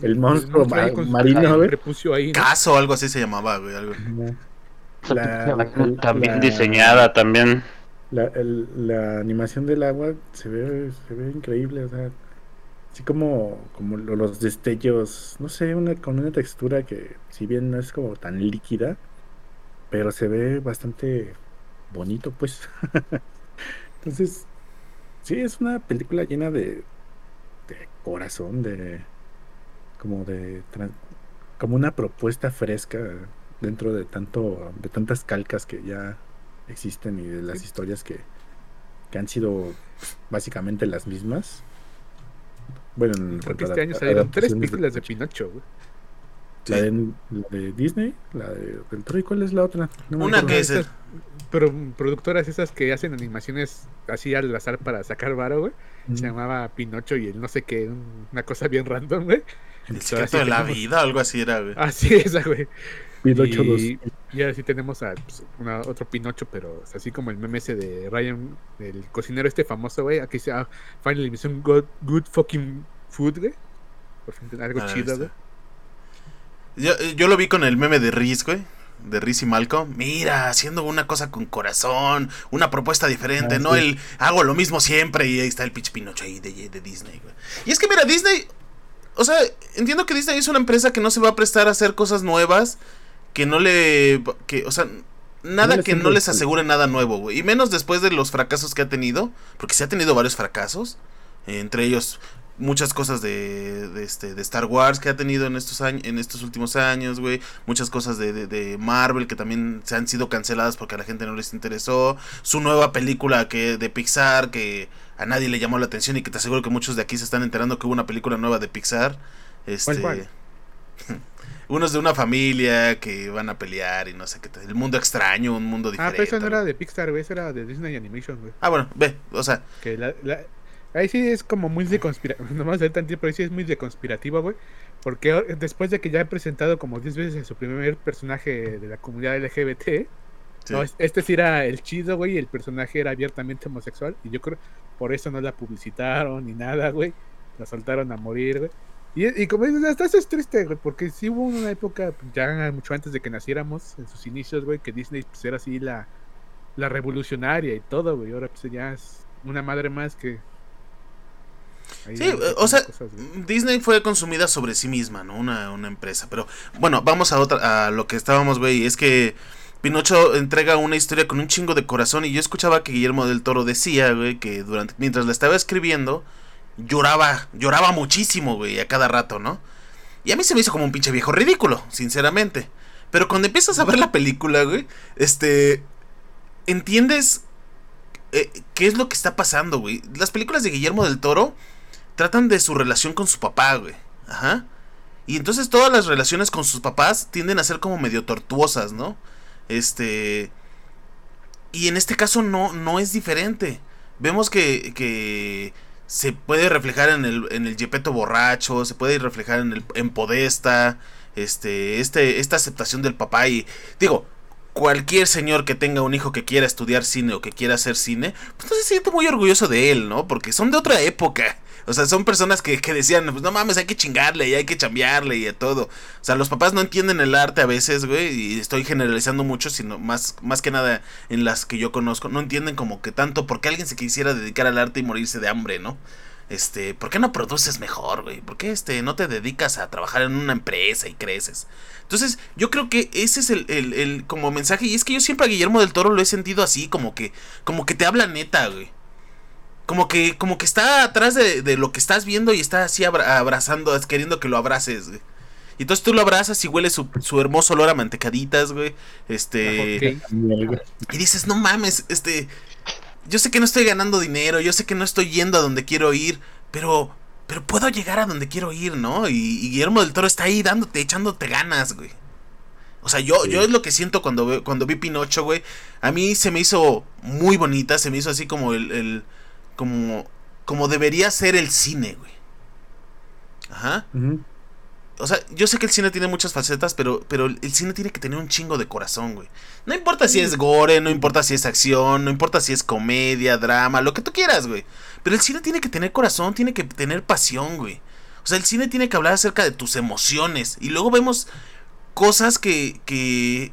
el monstruo marino, Caso, algo así se llamaba, güey, algo. también diseñada, también. La, la animación del agua se ve, se ve increíble, o sea, Así como, como los destellos, no sé, una, con una textura que si bien no es como tan líquida, pero se ve bastante bonito, pues. Entonces, sí, es una película llena de, de corazón, de como de como una propuesta fresca dentro de tanto de tantas calcas que ya existen y de las historias que, que han sido básicamente las mismas. Bueno, porque este año salieron tres películas de Pinocho, güey. La, de, Disney, la de del Troy, ¿cuál es la otra? Una que es pero productoras esas que hacen animaciones así al azar para sacar varo, güey. Se llamaba Pinocho y el no sé qué, una cosa bien random, güey. El secreto de la vida, algo así era, güey. Así esa, güey. Pinocho 2. Y, ahora sí tenemos a pues, otro Pinocho, pero así como el meme ese de Ryan, el cocinero este famoso, güey. Aquí se Finally Mission good, good fucking food, güey. Por fin algo ah, chido, güey. Yo, yo, lo vi con el meme de Riz, güey. De Riz y Malcolm. Mira, haciendo una cosa con corazón. Una propuesta diferente. Ah, no el hago lo mismo siempre. Y ahí está el pitch Pinocho ahí de, de Disney, güey. Y es que mira, Disney. O sea, entiendo que Disney es una empresa que no se va a prestar a hacer cosas nuevas. Que no le. Que, o sea, nada que no les asegure nada nuevo, güey. Y menos después de los fracasos que ha tenido. Porque se ha tenido varios fracasos. entre ellos muchas cosas de, de, este, de Star Wars que ha tenido en estos años, en estos últimos años, güey. Muchas cosas de, de, Marvel que también se han sido canceladas porque a la gente no les interesó. Su nueva película que de Pixar que a nadie le llamó la atención y que te aseguro que muchos de aquí se están enterando que hubo una película nueva de Pixar. Este, ¿Cuál, unos de una familia que van a pelear y no sé qué. El mundo extraño, un mundo diferente. Ah, pero eso no era de Pixar, güey, eso era de Disney Animation, güey. Ah, bueno, ve, o sea. Que la, Ahí sí es como muy de conspirativo. No más tantito, pero ahí sí es muy de conspirativo, güey. Porque después de que ya he presentado como 10 veces a su primer personaje de la comunidad LGBT, este sí era el chido, güey, y el personaje era abiertamente homosexual. Y yo creo por eso no la publicitaron ni nada, güey. La soltaron a morir, güey. Y, como dices, hasta eso es triste, güey, porque sí hubo una época, ya mucho antes de que naciéramos, en sus inicios, güey, que Disney pues, era así la, la revolucionaria y todo, güey. Ahora pues ya es una madre más que sí, o sea, Disney fue consumida sobre sí misma, ¿no? Una, una empresa. Pero bueno, vamos a otra, a lo que estábamos, güey. Es que Pinocho entrega una historia con un chingo de corazón. Y yo escuchaba que Guillermo del Toro decía, güey, que durante, mientras la estaba escribiendo, lloraba, lloraba muchísimo, güey, a cada rato, ¿no? Y a mí se me hizo como un pinche viejo ridículo, sinceramente. Pero cuando empiezas a ver la película, güey, este. Entiendes eh, qué es lo que está pasando, güey. Las películas de Guillermo del Toro tratan de su relación con su papá, güey. Ajá. Y entonces todas las relaciones con sus papás tienden a ser como medio tortuosas, ¿no? Este... Y en este caso no, no es diferente. Vemos que, que se puede reflejar en el, en el Yepeto borracho, se puede reflejar en el en Podesta, este, este, esta aceptación del papá y digo, cualquier señor que tenga un hijo que quiera estudiar cine o que quiera hacer cine, pues no se siente muy orgulloso de él, ¿no? Porque son de otra época. O sea, son personas que, que decían, pues no mames, hay que chingarle y hay que chambearle y de todo. O sea, los papás no entienden el arte a veces, güey, y estoy generalizando mucho, sino más, más que nada en las que yo conozco, no entienden como que tanto porque alguien se quisiera dedicar al arte y morirse de hambre, ¿no? Este, ¿por qué no produces mejor, güey? ¿Por qué este, no te dedicas a trabajar en una empresa y creces? Entonces, yo creo que ese es el, el, el como mensaje. Y es que yo siempre a Guillermo del Toro lo he sentido así, como que, como que te habla neta, güey como que, como que está atrás de, lo que estás viendo y está así abrazando, queriendo que lo abraces, güey. Y entonces tú lo abrazas y huele su, hermoso olor a mantecaditas, güey. Este. Y dices, no mames, este. Yo sé que no estoy ganando dinero, yo sé que no estoy yendo a donde quiero ir, pero. Pero puedo llegar a donde quiero ir, ¿no? Y, Guillermo del Toro está ahí dándote, echándote ganas, güey. O sea, yo, yo es lo que siento cuando, cuando vi Pinocho, güey. A mí se me hizo muy bonita, se me hizo así como el como, como debería ser el cine, güey. Ajá. O sea, yo sé que el cine tiene muchas facetas, pero, pero el cine tiene que tener un chingo de corazón, güey. No importa si es gore, no importa si es acción, no importa si es comedia, drama, lo que tú quieras, güey. Pero el cine tiene que tener corazón, tiene que tener pasión, güey. O sea, el cine tiene que hablar acerca de tus emociones. Y luego vemos cosas que, que,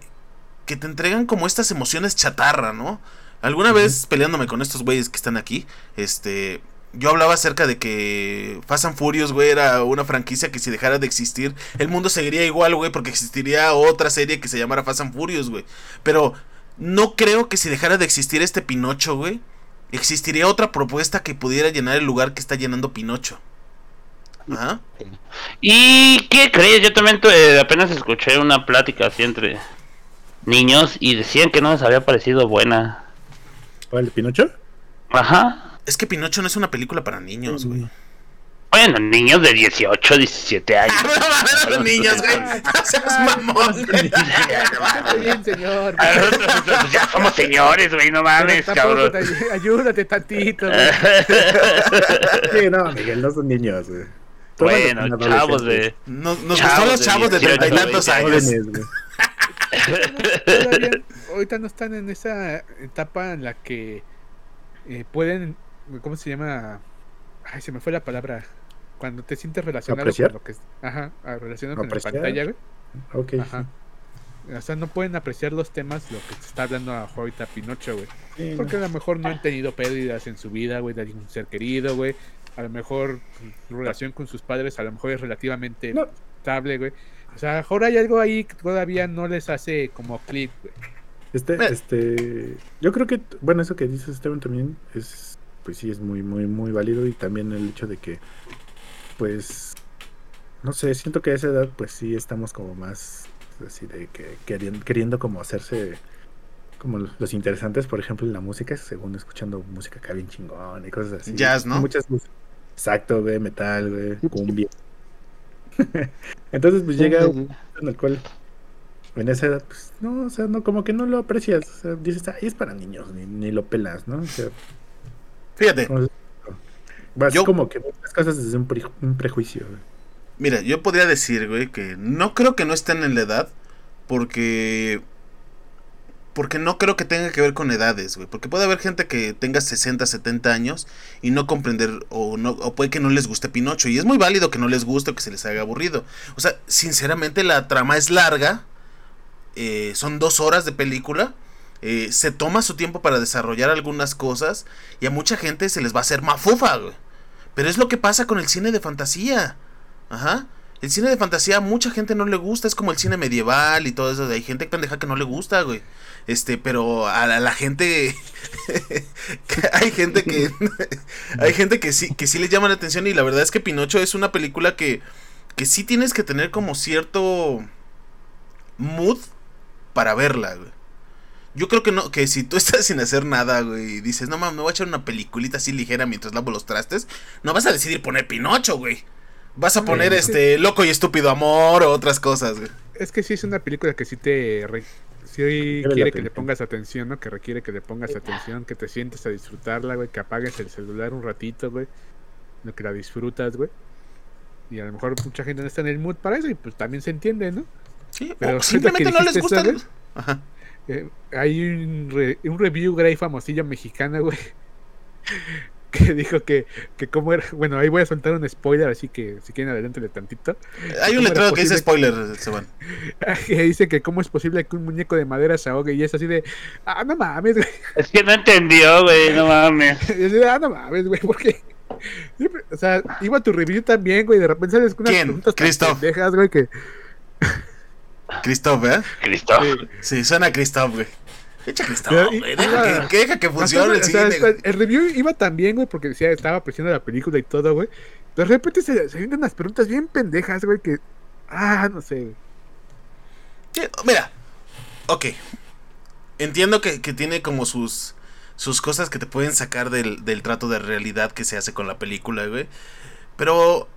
que te entregan como estas emociones chatarra, ¿no? Alguna vez peleándome con estos güeyes que están aquí, este, yo hablaba acerca de que Fast and Furious, güey, era una franquicia que si dejara de existir, el mundo seguiría igual, güey, porque existiría otra serie que se llamara Fast and Furious, güey. Pero no creo que si dejara de existir este Pinocho, güey, existiría otra propuesta que pudiera llenar el lugar que está llenando Pinocho. Ajá. ¿Y qué crees? Yo también eh, apenas escuché una plática así entre niños y decían que no les había parecido buena. ¿Cuál, Pinocho? Ajá. Es que Pinocho no es una película para niños, güey. Bueno, niños de 18, 17 años. no, niños, güey. No seas mamón. bien, señor. ya somos señores, güey, no mames, cabrón. ayúdate tantito. sí, no, Miguel, no son niños, güey. Bueno, chavos de. Nos, nos gustan los chavos de treinta y tantos años. ahorita no están en esa etapa en la que eh, pueden ¿Cómo se llama? Ay, se me fue la palabra. Cuando te sientes relacionado con lo que Ajá, relacionado con la pantalla, güey. Ok. Ajá. O sea, no pueden apreciar los temas, lo que se está hablando ahorita Pinocho, güey. Porque a lo mejor no han tenido pérdidas en su vida, güey, de algún ser querido, güey. A lo mejor su relación con sus padres a lo mejor es relativamente estable, güey. O sea, a lo mejor hay algo ahí que todavía no les hace como clic, güey. Este, este, yo creo que, bueno, eso que dices, Esteban, también es pues sí es muy, muy, muy válido y también el hecho de que, pues, no sé, siento que a esa edad, pues sí estamos como más, así de que queriendo, queriendo como hacerse como los interesantes, por ejemplo, en la música, según escuchando música acá bien chingón y cosas así. Jazz, ¿no? Muchas Exacto, güey, metal, güey, cumbia. Entonces, pues llega un en el cual en esa edad, pues, no, o sea, no, como que no lo aprecias. O sea, dices, ay, es para niños, ni, ni lo pelas, ¿no? O sea, Fíjate. yo, como que muchas cosas desde un, prejuicio. Mira, yo podría decir, güey, que no creo que no estén en la edad. Porque. Porque no creo que tenga que ver con edades, güey. Porque puede haber gente que tenga 60, 70 años y no comprender, o, no, o puede que no les guste Pinocho. Y es muy válido que no les guste o que se les haga aburrido. O sea, sinceramente la trama es larga. Eh, son dos horas de película. Eh, se toma su tiempo para desarrollar algunas cosas y a mucha gente se les va a hacer mafufa, güey. Pero es lo que pasa con el cine de fantasía. Ajá. El cine de fantasía a mucha gente no le gusta, es como el cine medieval y todo eso. Hay gente pendeja que no le gusta, güey. Este, pero a la, gente hay gente que hay gente que sí que sí le llama la atención y la verdad es que Pinocho es una película que que sí tienes que tener como cierto mood para verla, güey. Yo creo que no, que si tú estás sin hacer nada, güey, y dices, no mames, me voy a echar una peliculita así ligera mientras lavo los trastes, no vas a decidir poner Pinocho, güey. Vas a poner este loco y estúpido amor o otras cosas, güey. Es que sí es una película que sí te sí quiere que le pongas atención, ¿no? Que requiere que le pongas atención, que te sientes a disfrutarla, güey, que apagues el celular un ratito, güey. Lo que la disfrutas, güey. Y a lo mejor mucha gente no está en el mood para eso y pues también se entiende, ¿no? Sí, pero simplemente no les gusta. Ajá. Eh, hay un, un review Grey famosillo mexicana, güey. Que dijo que, que cómo era. Bueno, ahí voy a soltar un spoiler, así que si quieren adelántale tantito. Hay un letrero que dice spoiler, Seban. Que dice que cómo es posible que un muñeco de madera se ahogue y es así de. Ah, no mames, güey. Es que no entendió, güey, no mames. Es de, ah, no mames, güey, porque. O sea, iba a tu review también, güey, de repente sales con unas ¿Quién? preguntas Cristo. Dejas, güey, que. Christoph, ¿eh? Christoph. Sí, suena Christoph, güey. Echa Christoph, güey. Deja, que, deja que funcione el cine. el review iba tan bien, güey, porque decía, estaba apreciando la película y todo, güey. De repente se, se vienen unas preguntas bien pendejas, güey, que. Ah, no sé, mira, ok. Entiendo que, que, tiene como sus, sus cosas que te pueden sacar del, del trato de realidad que se hace con la película, güey. Pero.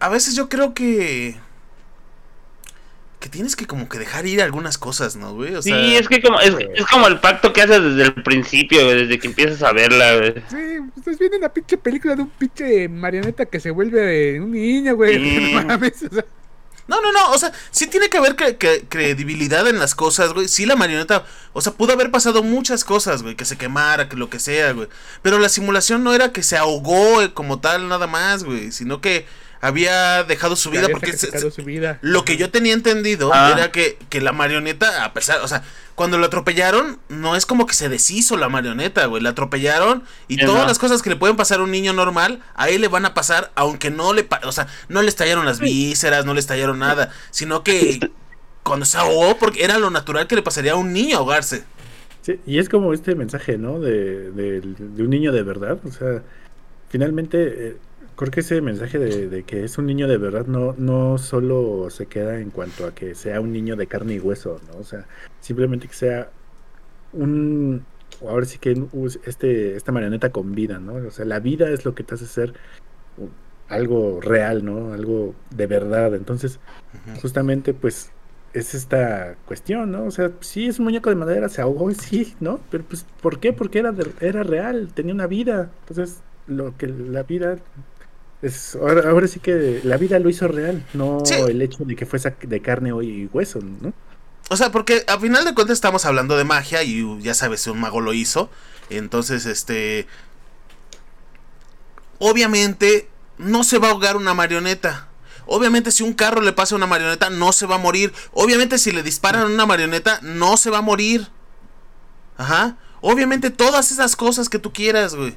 A veces yo creo que que tienes que como que dejar ir algunas cosas, ¿no, güey? O sea... Sí, es que como, es, es, como el pacto que haces desde el principio, güey, desde que empiezas a verla, güey. Sí, estás viendo una pinche película de un pinche marioneta que se vuelve un niño, güey. No, no, no, o sea, sí tiene que haber credibilidad en las cosas, güey. Sí, la marioneta, o sea, pudo haber pasado muchas cosas, güey, que se quemara, que lo que sea, güey. Pero la simulación no era que se ahogó eh, como tal, nada más, güey, sino que había dejado su vida porque su vida. lo que yo tenía entendido ah. era que, que, la marioneta, a pesar, o sea, cuando lo atropellaron, no es como que se deshizo la marioneta, güey, la atropellaron y todas las cosas que le pueden pasar a un niño normal, a él le van a pasar, aunque no le, o sea, no le estallaron las vísceras, no le estallaron nada, sino que cuando se ahogó, porque era lo natural que le pasaría a un niño ahogarse. Sí, y es como este mensaje, ¿no? De, de, de un niño de verdad, o sea, finalmente... Eh, creo que ese mensaje de, que es un niño de verdad no, no solo se queda en cuanto a que sea un niño de carne y hueso, ¿no? O sea, simplemente que sea un, ahora sí que este, esta marioneta con vida, ¿no? O sea, la vida es lo que te hace ser algo real, ¿no? Algo de verdad. Entonces, justamente, pues, es esta cuestión, ¿no? O sea, sí es un muñeco de madera, se ahogó, sí, ¿no? Pero, pues, ¿por qué? Porque era, era real, tenía una vida. Entonces, lo que la vida ahora, sí que la vida lo hizo real, no el hecho de que fuese de carne y hueso, ¿no? O sea, porque a final de cuentas estamos hablando de magia y ya sabes, un mago lo hizo. Entonces, este... Obviamente no se va a ahogar una marioneta. Obviamente si un carro le pasa a una marioneta no se va a morir. Obviamente si le disparan a una marioneta no se va a morir. Ajá. Obviamente todas esas cosas que tú quieras, güey.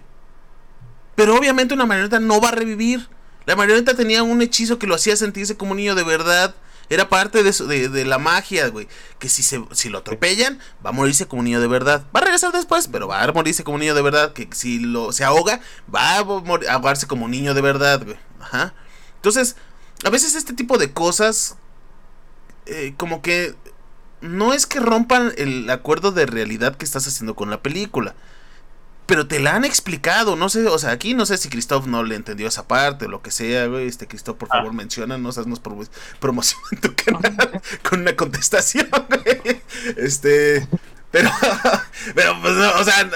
Pero obviamente una marioneta no va a revivir. La marioneta tenía un hechizo que lo hacía sentirse como un niño de verdad. Era parte de, de, la magia, güey. Que si, se, si lo atropellan, va a morirse como un niño de verdad. Va a regresar después, pero va a morirse como un niño de verdad. Que si lo, se ahoga, va a ahogarse como un niño de verdad, güey. Ajá. Entonces, a veces este tipo de cosas, eh, como que no es que rompan el acuerdo de realidad que estás haciendo con la película pero te la han explicado, no sé, o sea, aquí no sé si Christoph no le entendió esa parte o lo que sea, güey, este Christoph, por ah. favor, menciona, no seas nos promoción en tu canal con una contestación, güey. Este, pero, pero, pues, no, o sea,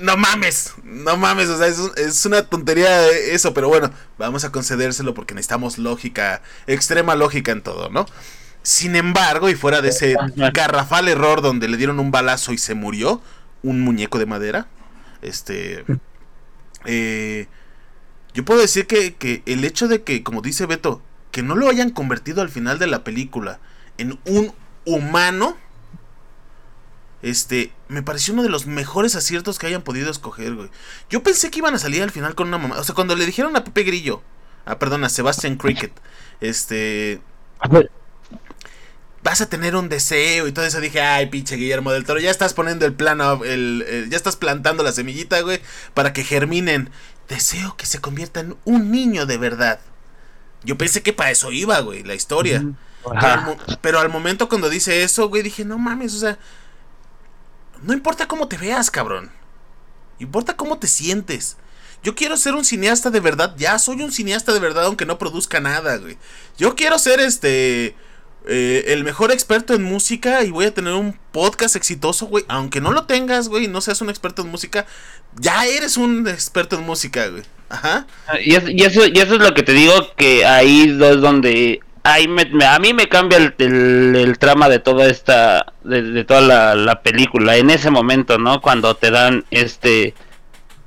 no, mames, no mames, o sea, es, es, una tontería eso, pero bueno, vamos a concedérselo porque necesitamos lógica, extrema lógica en todo, ¿no? Sin embargo, y fuera de ese garrafal error donde le dieron un balazo y se murió, un muñeco de madera, este. Eh, yo puedo decir que, el hecho de que, como dice Beto, que no lo hayan convertido al final de la película en un humano. Este, me pareció uno de los mejores aciertos que hayan podido escoger, güey. Yo pensé que iban a salir al final con una mamá. O sea, cuando le dijeron a Pepe Grillo, ah, perdón, a Sebastian Cricket, este vas a tener un deseo y todo eso. Dije, ay, pinche Guillermo del Toro, ya estás poniendo el plano, el, ya estás plantando la semillita, güey, para que germinen. Deseo que se convierta en un niño de verdad. Yo pensé que para eso iba, güey, la historia. pero, al, momento cuando dice eso, güey, dije, no mames, o sea, no importa cómo te veas, cabrón. Importa cómo te sientes. Yo quiero ser un cineasta de verdad. Ya soy un cineasta de verdad, aunque no produzca nada, güey. Yo quiero ser este eh, el mejor experto en música y voy a tener un podcast exitoso, güey. Aunque no lo tengas, güey, no seas un experto en música, ya eres un experto en música, güey. Ajá. Ah, y, eso, y eso es lo que te digo, que ahí es donde ahí a mí me cambia el, trama de toda esta, de, toda la, la, película, en ese momento, ¿no? Cuando te dan este,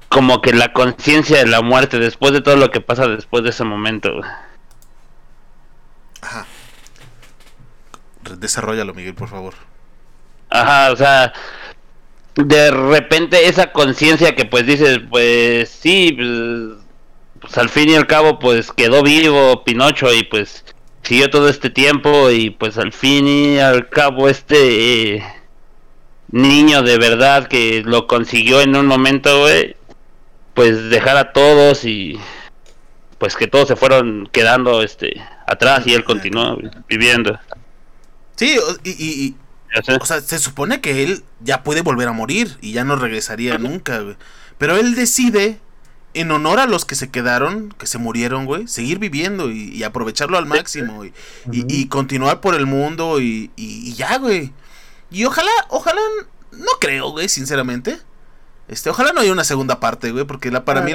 como que la conciencia de la muerte, después de todo lo que pasa después de ese momento. Ajá. Desarrollalo, Miguel, por favor. Ajá, o sea, de repente esa conciencia que pues dices, pues sí, pues, pues, al fin y al cabo pues quedó vivo Pinocho y pues siguió todo este tiempo y pues al fin y al cabo este niño de verdad que lo consiguió en un momento, güey, pues dejar a todos y pues que todos se fueron quedando este atrás y él continuó viviendo. Sí, y, o sea, se supone que él ya puede volver a morir y ya no regresaría nunca, güey. Pero él decide, en honor a los que se quedaron, que se murieron, güey, seguir viviendo y, aprovecharlo al máximo y, y, continuar por el mundo y, ya, güey. Y ojalá, ojalá, no creo, güey, sinceramente. Este, ojalá no haya una segunda parte, güey, porque la, para ah, mí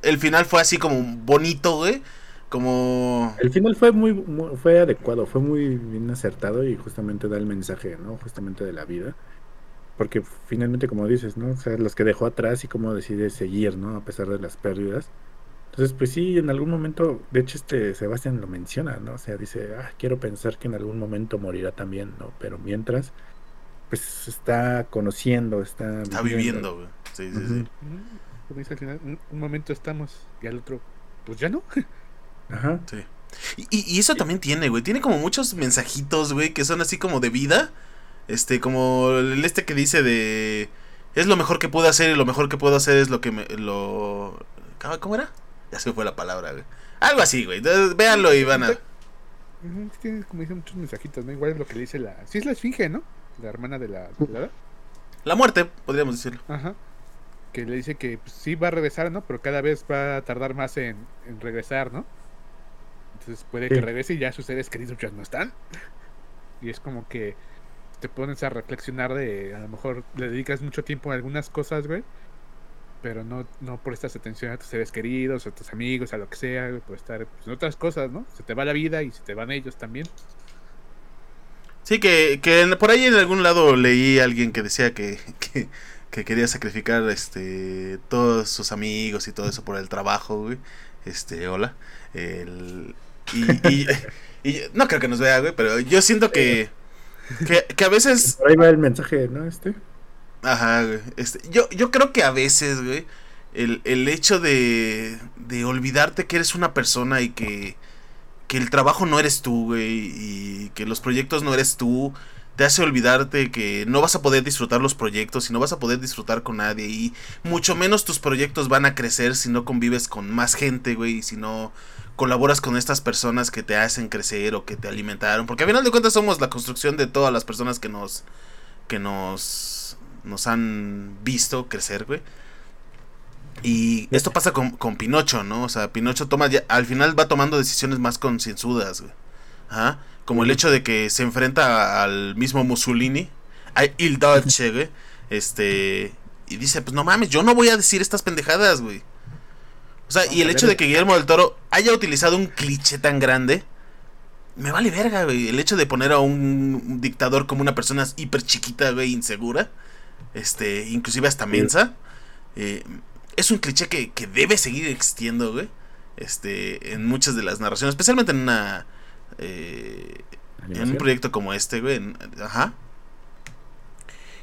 el, final fue así como bonito, güey como el final fue muy, fue adecuado fue muy bien acertado y justamente da el mensaje no justamente de la vida porque finalmente como dices no o sea los que dejó atrás y cómo decide seguir no a pesar de las pérdidas Entonces, pues sí, en algún momento, de hecho, este Sebastián lo menciona, ¿no? O sea, dice, ah, quiero pensar que en algún momento morirá también, ¿no? Pero mientras, pues está conociendo, está... Está viviendo, güey. Sí, sí, sí. Como dice al final, un, momento estamos y al otro, pues ya no. Ajá. Sí. Y, y, eso también tiene, güey. Tiene como muchos mensajitos, güey, que son así como de vida. Este, como el este que dice de... Es lo mejor que puedo hacer y lo mejor que puedo hacer es lo que me... Lo... ¿Cómo era? Ya se me fue la palabra, güey. Algo así, güey. véanlo y van a... Tiene, como dice, muchos mensajitos, ¿no? Igual es lo que le dice la... Sí es la esfinge, ¿no? La hermana de la... la... La muerte, podríamos decirlo. Ajá. Que le dice que pues, sí va a regresar, ¿no? Pero cada vez va a tardar más en, en regresar, ¿no? Entonces puede que regrese y ya sus seres queridos ya no están. Y es como que te pones a reflexionar de, a lo mejor le dedicas mucho tiempo a algunas cosas, güey, pero no, no prestas atención a tus seres queridos, a tus amigos, a lo que sea, güey, por estar pues, en otras cosas, ¿no? Se te va la vida y se te van ellos también. Sí, que, que por ahí en algún lado leí a alguien que decía que, que, que, quería sacrificar este todos sus amigos y todo eso por el trabajo, güey. Este, hola. El, y, y, no creo que nos vea, güey, pero yo siento que que, a veces. Por ahí va el mensaje, ¿no? Este. Ajá, güey. Este, yo, yo creo que a veces, güey, el, el hecho de, de olvidarte que eres una persona y que, que el trabajo no eres tú, güey, y que los proyectos no eres tú, te hace olvidarte que no vas a poder disfrutar los proyectos y no vas a poder disfrutar con nadie y mucho menos tus proyectos van a crecer si no convives con más gente, güey, y si no colaboras con estas personas que te hacen crecer o que te alimentaron. Porque al final de cuentas somos la construcción de todas las personas que nos. que nos. nos han visto crecer, güey. Y esto pasa con, con Pinocho, ¿no? O sea, Pinocho toma al final va tomando decisiones más concienzudas, güey. Ajá. Como el hecho de que se enfrenta al mismo Mussolini, a Il Dolce, güey. Este. Y dice, pues no mames, yo no voy a decir estas pendejadas, güey. O sea, y el hecho de que Guillermo del Toro haya utilizado un cliché tan grande, me vale verga, güey. El hecho de poner a un dictador como una persona hiper chiquita, güey, insegura, este, inclusive hasta mensa, eh, es un cliché que, que, debe seguir existiendo, güey. Este, en muchas de las narraciones, especialmente en una. Eh, en un proyecto como este, güey. ajá.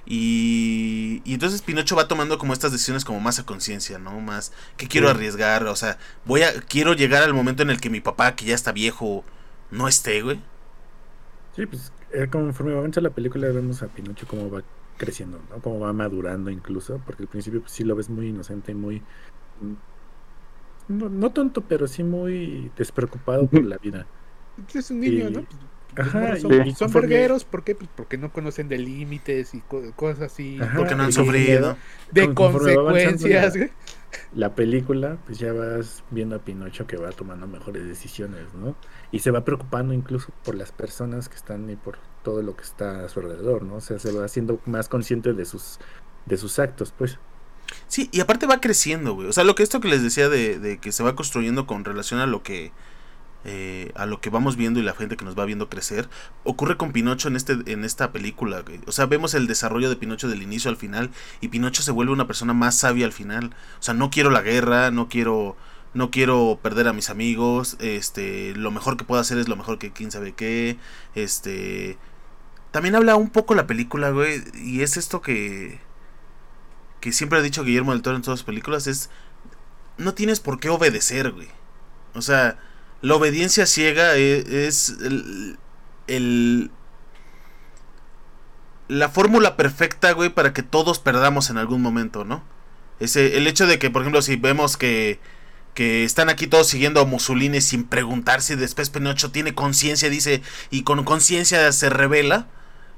Y, y entonces Pinocho va tomando como estas decisiones como más a conciencia, ¿no? Más que quiero arriesgar, o sea, voy a quiero llegar al momento en el que mi papá, que ya está viejo, no esté, güey. Sí, pues eh, conforme avanza la película vemos a Pinocho como va creciendo, ¿no? Como va madurando incluso, porque al principio pues, sí lo ves muy inocente y muy no, no tonto, pero sí muy despreocupado por la vida. Es un niño, ¿no? Ajá, son, son vergueros, ¿por qué? Pues porque no conocen de límites y cosas así. porque no han sufrido. De consecuencias. La, película, pues ya vas viendo a Pinocho que va tomando mejores decisiones, ¿no? Y se va preocupando incluso por las personas que están y por todo lo que está a su alrededor, ¿no? O sea, se va haciendo más consciente de sus, de sus actos, pues. Sí, y aparte va creciendo, güey. O sea, lo que esto que les decía de, de que se va construyendo con relación a lo que eh, a lo que vamos viendo y la gente que nos va viendo crecer, ocurre con Pinocho en, este, en esta película. O sea, vemos el desarrollo de Pinocho del inicio al final y Pinocho se vuelve una persona más sabia al final. O sea, no quiero la guerra, no quiero no quiero perder a mis amigos, este, lo mejor que puedo hacer es lo mejor que quién sabe qué, este, también habla un poco la película, güey, y es esto que que siempre ha dicho Guillermo del Toro en todas sus películas es no tienes por qué obedecer, güey. O sea, la obediencia ciega e, es, la fórmula perfecta, güey, para que todos perdamos en algún momento, ¿no? Ese, el hecho de que, por ejemplo, si vemos que, están aquí todos siguiendo a Mussolini sin preguntarse si después Pinocho tiene conciencia, dice, y con conciencia se revela,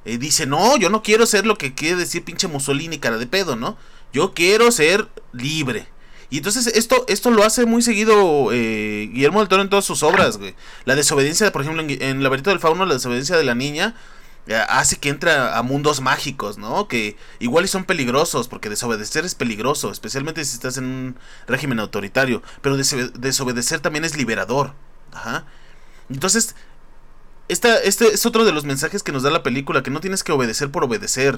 eh, dice, no, yo no quiero ser lo que quiere decir pinche Mussolini, cara de pedo, ¿no? Yo quiero ser libre. Y entonces esto, esto lo hace muy seguido eh, Guillermo del Toro en todas sus obras, güey. La desobediencia, por ejemplo, en, en Laberinto del Fauno, la desobediencia de la niña eh, hace que entra a mundos mágicos, ¿no? Que igual y son peligrosos, porque desobedecer es peligroso, especialmente si estás en un régimen autoritario. Pero desobedecer también es liberador. Ajá. Entonces, esta, este es otro de los mensajes que nos da la película, que no tienes que obedecer por obedecer.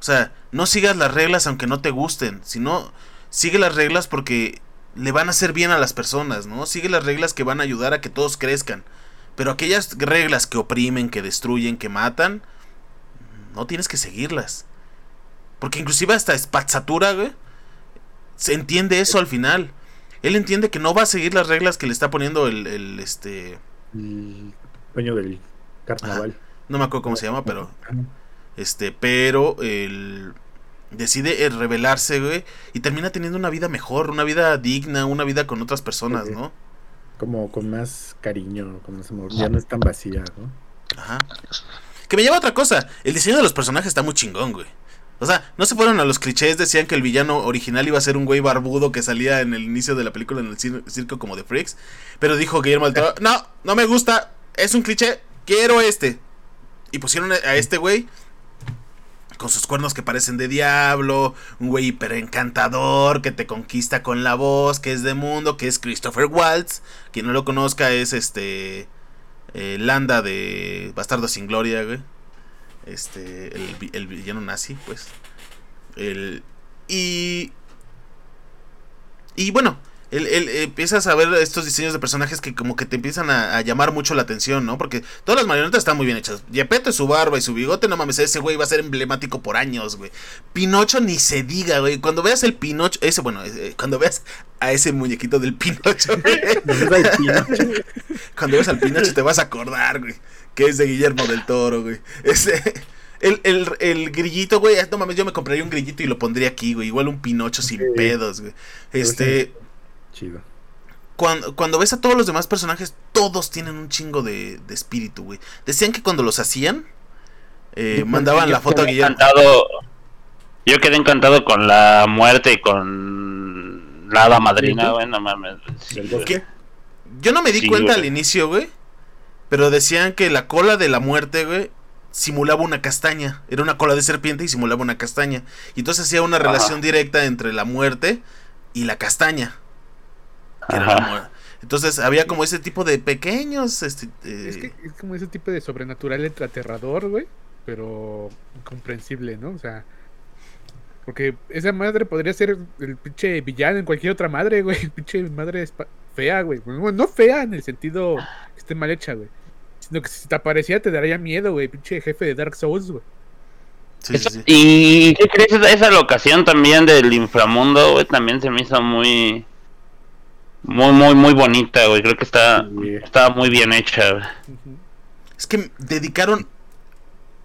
O sea, no sigas las reglas aunque no te gusten, sino sigue las reglas porque le van a hacer bien a las personas, ¿no? Sigue las reglas que van a ayudar a que todos crezcan. Pero aquellas reglas que oprimen, que destruyen, que matan, no tienes que seguirlas. Porque inclusive hasta Spazzatura, güey, se entiende eso al final. Él entiende que no va a seguir las reglas que le está poniendo el, el este... El dueño del carnaval. No me acuerdo cómo se llama, pero... Este, pero el decide eh, rebelarse, güey, y termina teniendo una vida mejor, una vida digna, una vida con otras personas, ¿no? Como con más cariño, con más amor, ya no es tan vacía, ¿no? Ajá. Que me lleva a otra cosa, el diseño de los personajes está muy chingón, güey. O sea, no se fueron a los clichés, decían que el villano original iba a ser un güey barbudo que salía en el inicio de la película en el circo como de Freaks, pero dijo Guillermo del Toro, no, no me gusta, es un cliché, quiero este. Y pusieron a este güey con sus cuernos que parecen de diablo, un güey hiper encantador que te conquista con la voz, que es de mundo, que es Christopher Waltz. Quien no lo conozca es este eh, Landa de Bastardo sin Gloria, güey. Este, el, el villano nazi, pues. El, y. Y bueno, el, empiezas a ver estos diseños de personajes que como que te empiezan a, llamar mucho la atención, ¿no? Porque todas las marionetas están muy bien hechas. Yepeto, su barba y su bigote, no mames, ese güey va a ser emblemático por años, güey. Pinocho ni se diga, güey. Cuando veas el Pinocho, ese, bueno, eh, cuando veas a ese muñequito del Pinocho, cuando veas al Pinocho te vas a acordar, güey, que es de Guillermo del Toro, güey. Ese... El, el, el, grillito, güey, no mames, yo me compraría un grillito y lo pondría aquí, güey. Igual un Pinocho sin pedos, güey. Este, Chido. Cuando, cuando ves a todos los demás personajes, todos tienen un chingo de, espíritu, güey. Decían que cuando los hacían, eh, mandaban la foto a Guillermo. Encantado, yo quedé encantado con la muerte y con la hada madrina, güey. No mames. Yo no me di cuenta al inicio, güey. Pero decían que la cola de la muerte, güey, simulaba una castaña. Era una cola de serpiente y simulaba una castaña. Y entonces hacía una relación directa entre la muerte y la castaña. Entonces había como ese tipo de pequeños. Este, eh, es, que es como ese tipo de sobrenatural aterrador, güey. Pero comprensible, ¿no? O sea. Porque esa madre podría ser el pinche villano en cualquier otra madre, güey. Pinche madre fea, güey. no fea en el sentido que esté mal hecha, güey. Sino que si te aparecía te daría miedo, güey. Pinche jefe de Dark Souls, güey. ¿Y qué crees? Esa locación también del inframundo, güey, también se me hizo muy muy, muy, muy bonita, güey. Creo que está, está muy bien hecha. Es que dedicaron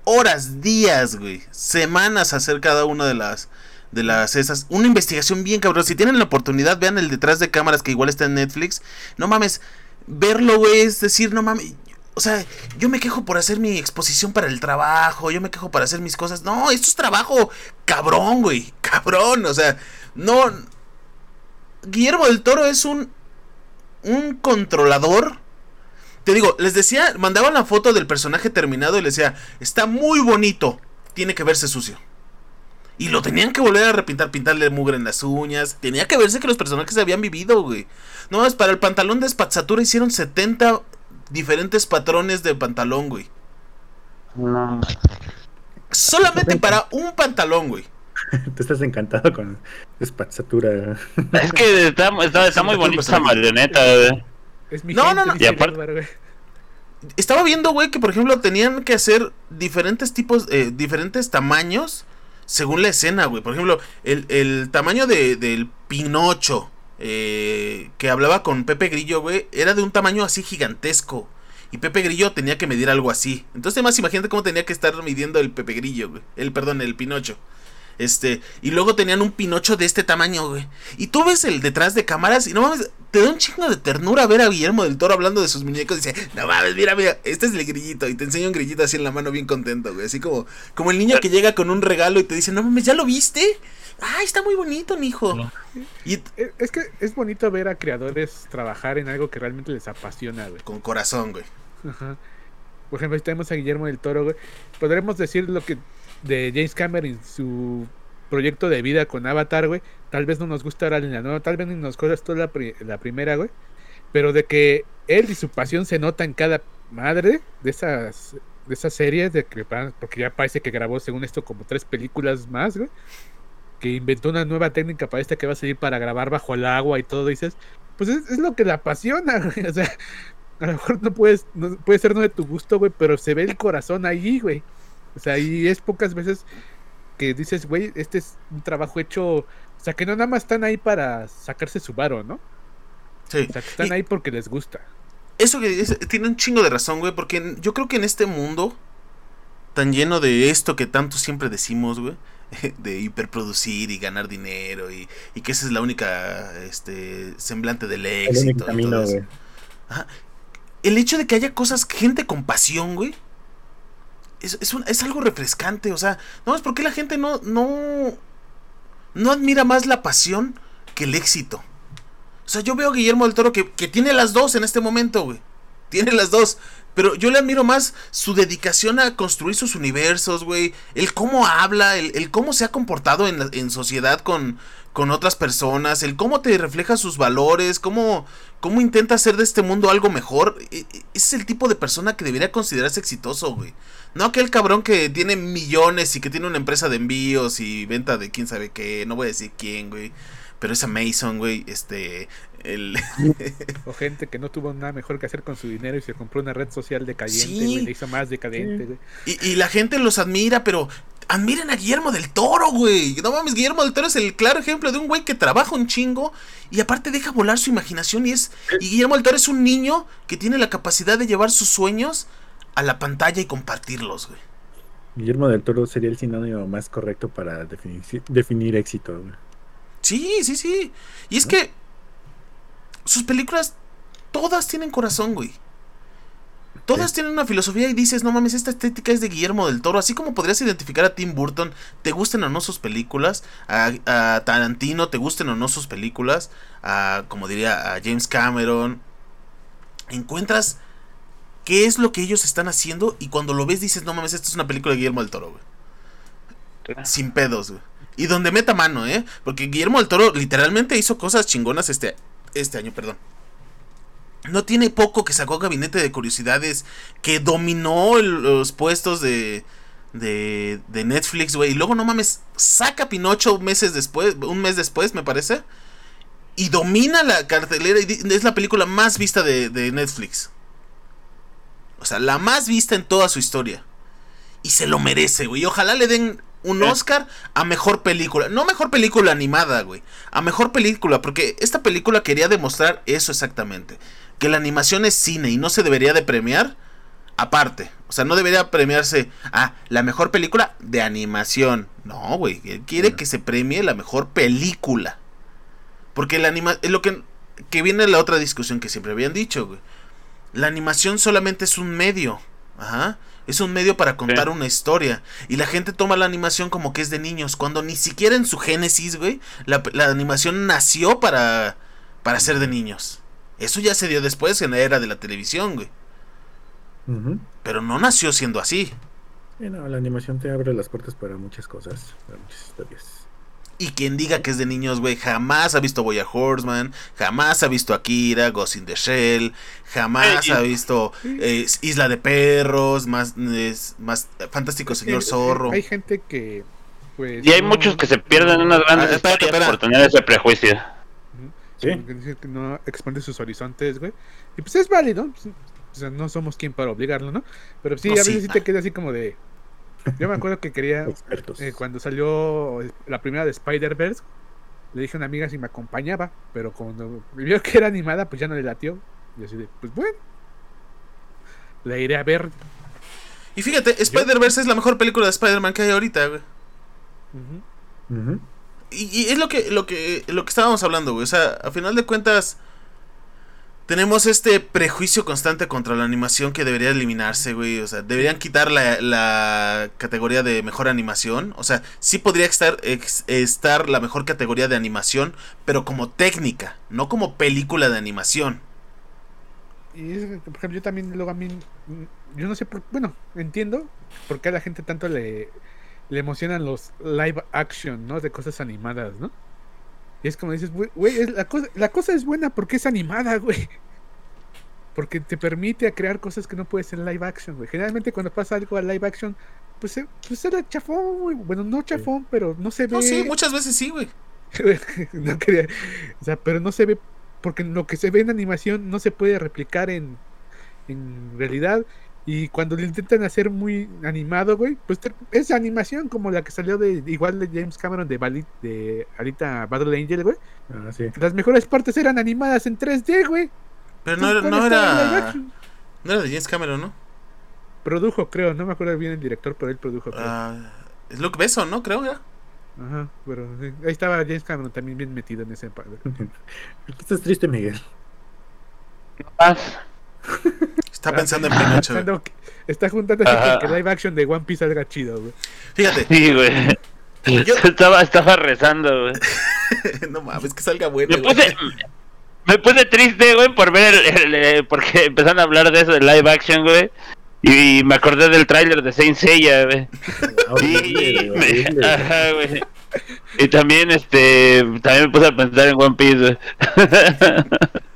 horas, días, güey, semanas a hacer cada una de las de las esas una investigación bien cabrón. Si tienen la oportunidad, vean el detrás de cámaras que igual está en Netflix. No mames, verlo, güey, es decir, no mames, o sea, yo me quejo por hacer mi exposición para el trabajo, yo me quejo por hacer mis cosas. No, esto es trabajo cabrón, güey, cabrón, o sea, no Guillermo del Toro es un, un controlador. Te digo, les decía, mandaban la foto del personaje terminado y les decía, está muy bonito, tiene que verse sucio. Y lo tenían que volver a repintar, pintarle mugre en las uñas. Tenía que verse que los personajes habían vivido, güey. No, es para el pantalón de espazzatura hicieron 70 diferentes patrones de pantalón, güey. No. Solamente para un pantalón, güey. Tú estás encantado con espazzatura. Es que está, está, muy bonita esa marioneta, Es mi no, no, no. Estaba viendo, güey, que por ejemplo tenían que hacer diferentes tipos, eh, diferentes tamaños según la escena, güey. Por ejemplo, el, el tamaño de, del Pinocho eh, que hablaba con Pepe Grillo, güey, era de un tamaño así gigantesco. Y Pepe Grillo tenía que medir algo así. Entonces, además, imagínate cómo tenía que estar midiendo el Pepe Grillo, güey. El, perdón, el Pinocho. Este, y luego tenían un Pinocho de este tamaño, güey. Y tú ves el detrás de cámaras y no mames, te da un chingo de ternura ver a Guillermo del Toro hablando de sus muñecos. Y dice, no mames, mira, mira, este es el grillito. Y te enseña un grillito así en la mano, bien contento, güey. Así como, como el niño que llega con un regalo y te dice, no mames, ¿ya lo viste? Ay, está muy bonito, mijo. Y es que es bonito ver a creadores trabajar en algo que realmente les apasiona, güey. Con corazón, güey. Ajá. Por ejemplo, si tenemos a Guillermo del Toro, güey. Podremos decir lo que de James Cameron, su proyecto de vida con Avatar, güey. Tal vez no nos gusta la línea, no, tal vez ni nos gusta la, la primera, güey. Pero de que él y su pasión se nota en cada madre de esas de esas series, de que, porque ya parece que grabó según esto como tres películas más, güey. que inventó una nueva técnica para esta que va a salir para grabar bajo el agua y todo, dices, pues es, lo que le apasiona, güey. O sea, a lo mejor no puedes, no, puede ser no de tu gusto, güey, pero se ve el corazón ahí, güey. O sea, y es pocas veces que dices, güey, este es un trabajo hecho, o sea, que no nada más están ahí para sacarse su varo, ¿no? Sí. O sea, que están ahí porque les gusta. Eso que tiene un chingo de razón, güey, porque yo creo que en este mundo tan lleno de esto que tanto siempre decimos, güey, de hiperproducir y ganar dinero y, que esa es la única este semblante del éxito. El, el hecho de que haya cosas, gente con pasión, güey, es, es, algo refrescante, o sea, no es porque la gente no, no, no admira más la pasión que el éxito. O sea, yo veo a Guillermo del Toro que, que tiene las dos en este momento, güey. Tiene las dos. Pero yo le admiro más su dedicación a construir sus universos, güey. El cómo habla, el, cómo se ha comportado en, en sociedad con, con otras personas, el cómo te refleja sus valores, cómo, cómo intenta hacer de este mundo algo mejor. E, e, ese es el tipo de persona que debería considerarse exitoso, güey. No aquel cabrón que tiene millones y que tiene una empresa de envíos y venta de quién sabe qué, no voy a decir quién, güey. Pero esa Mason, güey, este, o gente que no tuvo nada mejor que hacer con su dinero y se compró una red social decadente, y le hizo más decadente, y, la gente los admira, pero admiren a Guillermo del Toro, güey. No mames, Guillermo del Toro es el claro ejemplo de un güey que trabaja un chingo y aparte deja volar su imaginación y es y Guillermo del Toro es un niño que tiene la capacidad de llevar sus sueños a la pantalla y compartirlos, güey. Guillermo del Toro sería el sinónimo más correcto para definir, definir éxito, güey. Sí, sí, sí. Y es que sus películas, todas tienen corazón, güey. Todas tienen una filosofía y dices, no mames, esta estética es de Guillermo del Toro. Así como podrías identificar a Tim Burton, te gusten o no sus películas, a, Tarantino, te gusten o no sus películas, a, como diría, a James Cameron. Encuentras qué es lo que ellos están haciendo y cuando lo ves dices, no mames, esta es una película de Guillermo del Toro, güey. Sin pedos, güey. Y donde meta mano, ¿eh? Porque Guillermo del Toro literalmente hizo cosas chingonas este, este año, perdón. No tiene poco que sacó Gabinete de Curiosidades, que dominó los puestos de, de, de Netflix, güey. Y luego, no mames, saca Pinocho meses después, un mes después, me parece. Y domina la cartelera y es la película más vista de, de Netflix. O sea, la más vista en toda su historia. Y se lo merece, güey. Ojalá le den un Oscar a mejor película. No mejor película animada, güey. A mejor película, porque esta película quería demostrar eso exactamente. Que la animación es cine y no se debería de premiar aparte. O sea, no debería premiarse a la mejor película de animación. No, güey. Él quiere que se premie la mejor película. Porque la animación... Es lo que, que viene la otra discusión que siempre habían dicho, güey. La animación solamente es un medio. Ajá. Es un medio para contar una historia. Y la gente toma la animación como que es de niños. Cuando ni siquiera en su génesis, güey, la, animación nació para, para ser de niños. Eso ya se dio después en la era de la televisión, güey. Pero no nació siendo así. la animación te abre las puertas para muchas cosas, para muchas historias. Y quien diga que es de niños, güey, jamás ha visto Boya Horseman, jamás ha visto Akira, Ghost in the Shell, jamás ha visto eh, Isla de Perros, más, más Fantástico Señor Zorro. Hay gente que. Pues, y hay muchos que se pierden unas grandes ah, por tener ese prejuicio. Sí. Que no expande sus horizontes, güey. Y pues es válido. Pues, o sea, no somos quien para obligarlo, ¿no? Pero sí, a veces sí te queda así como de. Yo me acuerdo que quería, eh, cuando salió la primera de Spider-Verse, le dije a una amiga si me acompañaba, pero cuando vio que era animada, pues ya no le latió. Y así de, pues bueno, la iré a ver. Y fíjate, Spider-Verse es la mejor película de Spider-Man que hay ahorita, güey. y, y, es lo que, lo que, lo que estábamos hablando, güey. O sea, a final de cuentas tenemos este prejuicio constante contra la animación que debería eliminarse, güey. O sea, deberían quitar la, categoría de mejor animación. O sea, sí podría estar, estar la mejor categoría de animación, pero como técnica, no como película de animación. Y por ejemplo, yo también luego a mí, mm, yo no sé por, bueno, entiendo por qué a la gente tanto le, le emocionan los live action, ¿no? De cosas animadas, ¿no? Y es como dices, güey, la, cosa, la cosa es buena porque es animada, güey. Porque te permite crear cosas que no puedes en live action, güey. Generalmente cuando pasa algo a live action, pues, eh, pues era chafón, güey. Bueno, no chafón, pero no se ve. No, sí, muchas veces sí, güey. no quería. O sea, pero no se ve. Porque lo que se ve en animación no se puede replicar en, en realidad. Y cuando lo intentan hacer muy animado, güey, pues es animación como la que salió de igual de James Cameron de, Balit, de ahorita Battle Angel, güey. Ah, sí. Las mejores partes eran animadas en 3D, güey. Pero no, no era. No era de James Cameron, ¿no? Produjo, creo, no me acuerdo bien el director, pero él produjo. Creo. Ah, es Luke Besson, ¿no? Creo ya. Ajá, pero ahí estaba James Cameron también bien metido en ese. Estás triste, Miguel. Está pensando en Pinocho. Está juntando para que live action de One Piece salga chido, güey. Fíjate. Sí, güey. Yo estaba, estaba rezando, güey. no mames, que salga bueno. Me puse, me puse triste, güey, por ver el, porque empezaron a hablar de eso de live action, güey. Y me acordé del tráiler de Saint Seiya, güey. y, ajá, güey. y también, este, también me puse a pensar en One Piece, güey.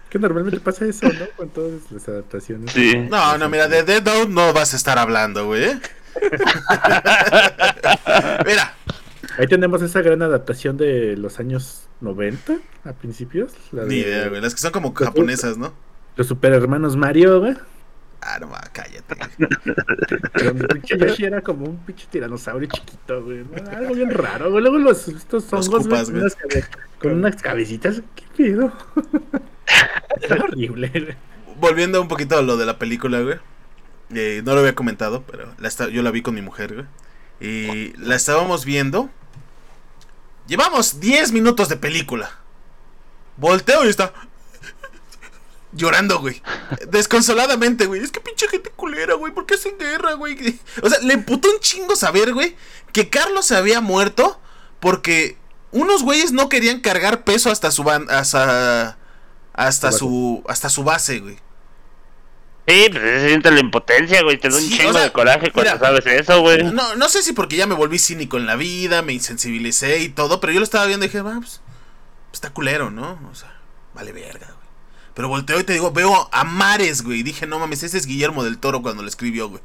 Que normalmente pasa eso, ¿no? Con todas las adaptaciones. Sí. No, no, mira, de Dead Note no vas a estar hablando, güey. ¿eh? mira. Ahí tenemos esa gran adaptación de los años 90, a principios. La Ni idea, güey. Las que son como japonesas, ¿no? Los super hermanos Mario, güey. Ah, no, cállate. Pero mi pinche Yoshi era como un pinche tiranosaurio chiquito, güey. Algo bien raro, güey. Luego los, estos hongos, güey, con, unas, con unas cabecitas. ¿Qué pedo? horrible, Volviendo un poquito a lo de la película, güey. Eh, no lo había comentado, pero yo la vi con mi mujer, güey. Y la estábamos viendo. Llevamos 10 minutos de película. Volteo y está llorando, güey. Desconsoladamente, güey. Es que pinche gente culera, güey. ¿Por qué hacen guerra, güey? O sea, le emputó un chingo saber, güey, que Carlos se había muerto porque unos güeyes no querían cargar peso hasta su hasta hasta su hasta su base, güey. Sí, pues se siente la impotencia, güey. Te da un chingo de coraje cuando sabes eso, güey. No, no sé si porque ya me volví cínico en la vida, me insensibilicé y todo, pero yo lo estaba viendo y dije, va, pues, está culero, ¿no? O sea, vale verga, güey. Pero volteo y te digo, veo a Mares, güey. Dije, no mames, ese es Guillermo del Toro cuando lo escribió, güey.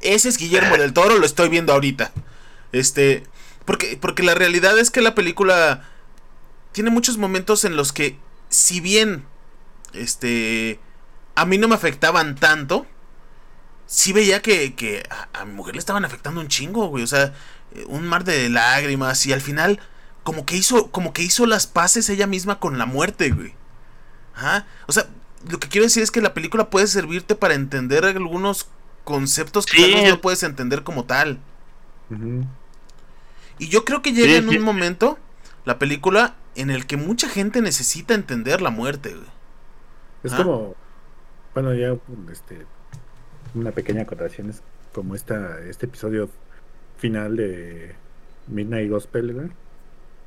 Ese es Guillermo del Toro, lo estoy viendo ahorita. Este, porque, porque la realidad es que la película tiene muchos momentos en los que, si bien, este, a mí no me afectaban tanto, sí veía que, que a, a, mi mujer le estaban afectando un chingo, güey. O sea, un mar de lágrimas y al final, como que hizo, como que hizo las paces ella misma con la muerte, güey. O sea, lo que quiero decir es que la película puede servirte para entender algunos conceptos que no puedes entender como tal. Y yo creo que llega en un momento la película en el que mucha gente necesita entender la muerte, Es como, bueno, ya este, una pequeña acotación es como esta, este episodio final de Midnight Gospel,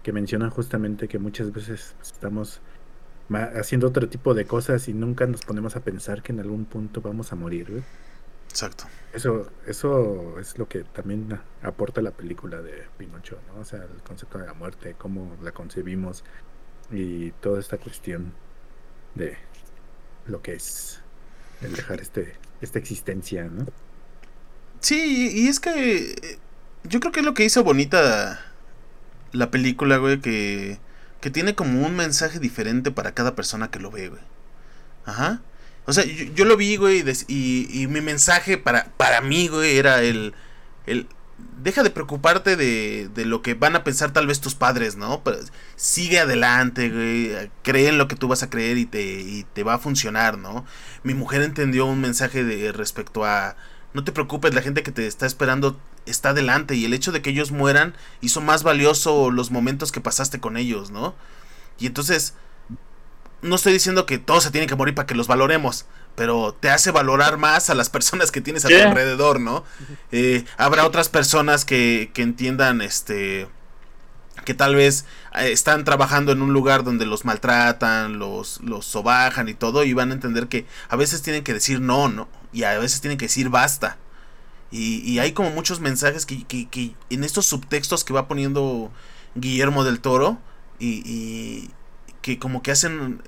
que menciona justamente que muchas veces estamos haciendo otro tipo de cosas y nunca nos ponemos a pensar que en algún punto vamos a morir, Exacto. Eso, eso es lo que también aporta la película de Pinocho, ¿no? O sea, el concepto de la muerte, cómo la concebimos y toda esta cuestión de lo que es el dejar este, esta existencia, ¿no? Sí, y es que yo creo que es lo que hizo bonita la película, güey, que que tiene como un mensaje diferente para cada persona que lo ve, güey. Ajá. O sea, yo, lo vi, güey, y, mi mensaje para, para mí, güey, era el, el... Deja de preocuparte de, de lo que van a pensar tal vez tus padres, ¿no? Sigue adelante, güey. Cree en lo que tú vas a creer y te, y te va a funcionar, ¿no? Mi mujer entendió un mensaje de respecto a no te preocupes, la gente que te está esperando está adelante y el hecho de que ellos mueran hizo más valioso los momentos que pasaste con ellos, ¿no? Y entonces, no estoy diciendo que todos se tienen que morir para que los valoremos, pero te hace valorar más a las personas que tienes a tu alrededor, ¿no? Eh, habrá otras personas que, que entiendan, este, que tal vez eh, están trabajando en un lugar donde los maltratan, los, los sobajan y todo, y van a entender que a veces tienen que decir no, no, y a veces tienen que decir basta. Y, hay como muchos mensajes que, que, en estos subtextos que va poniendo Guillermo del Toro y, y, que como que hacen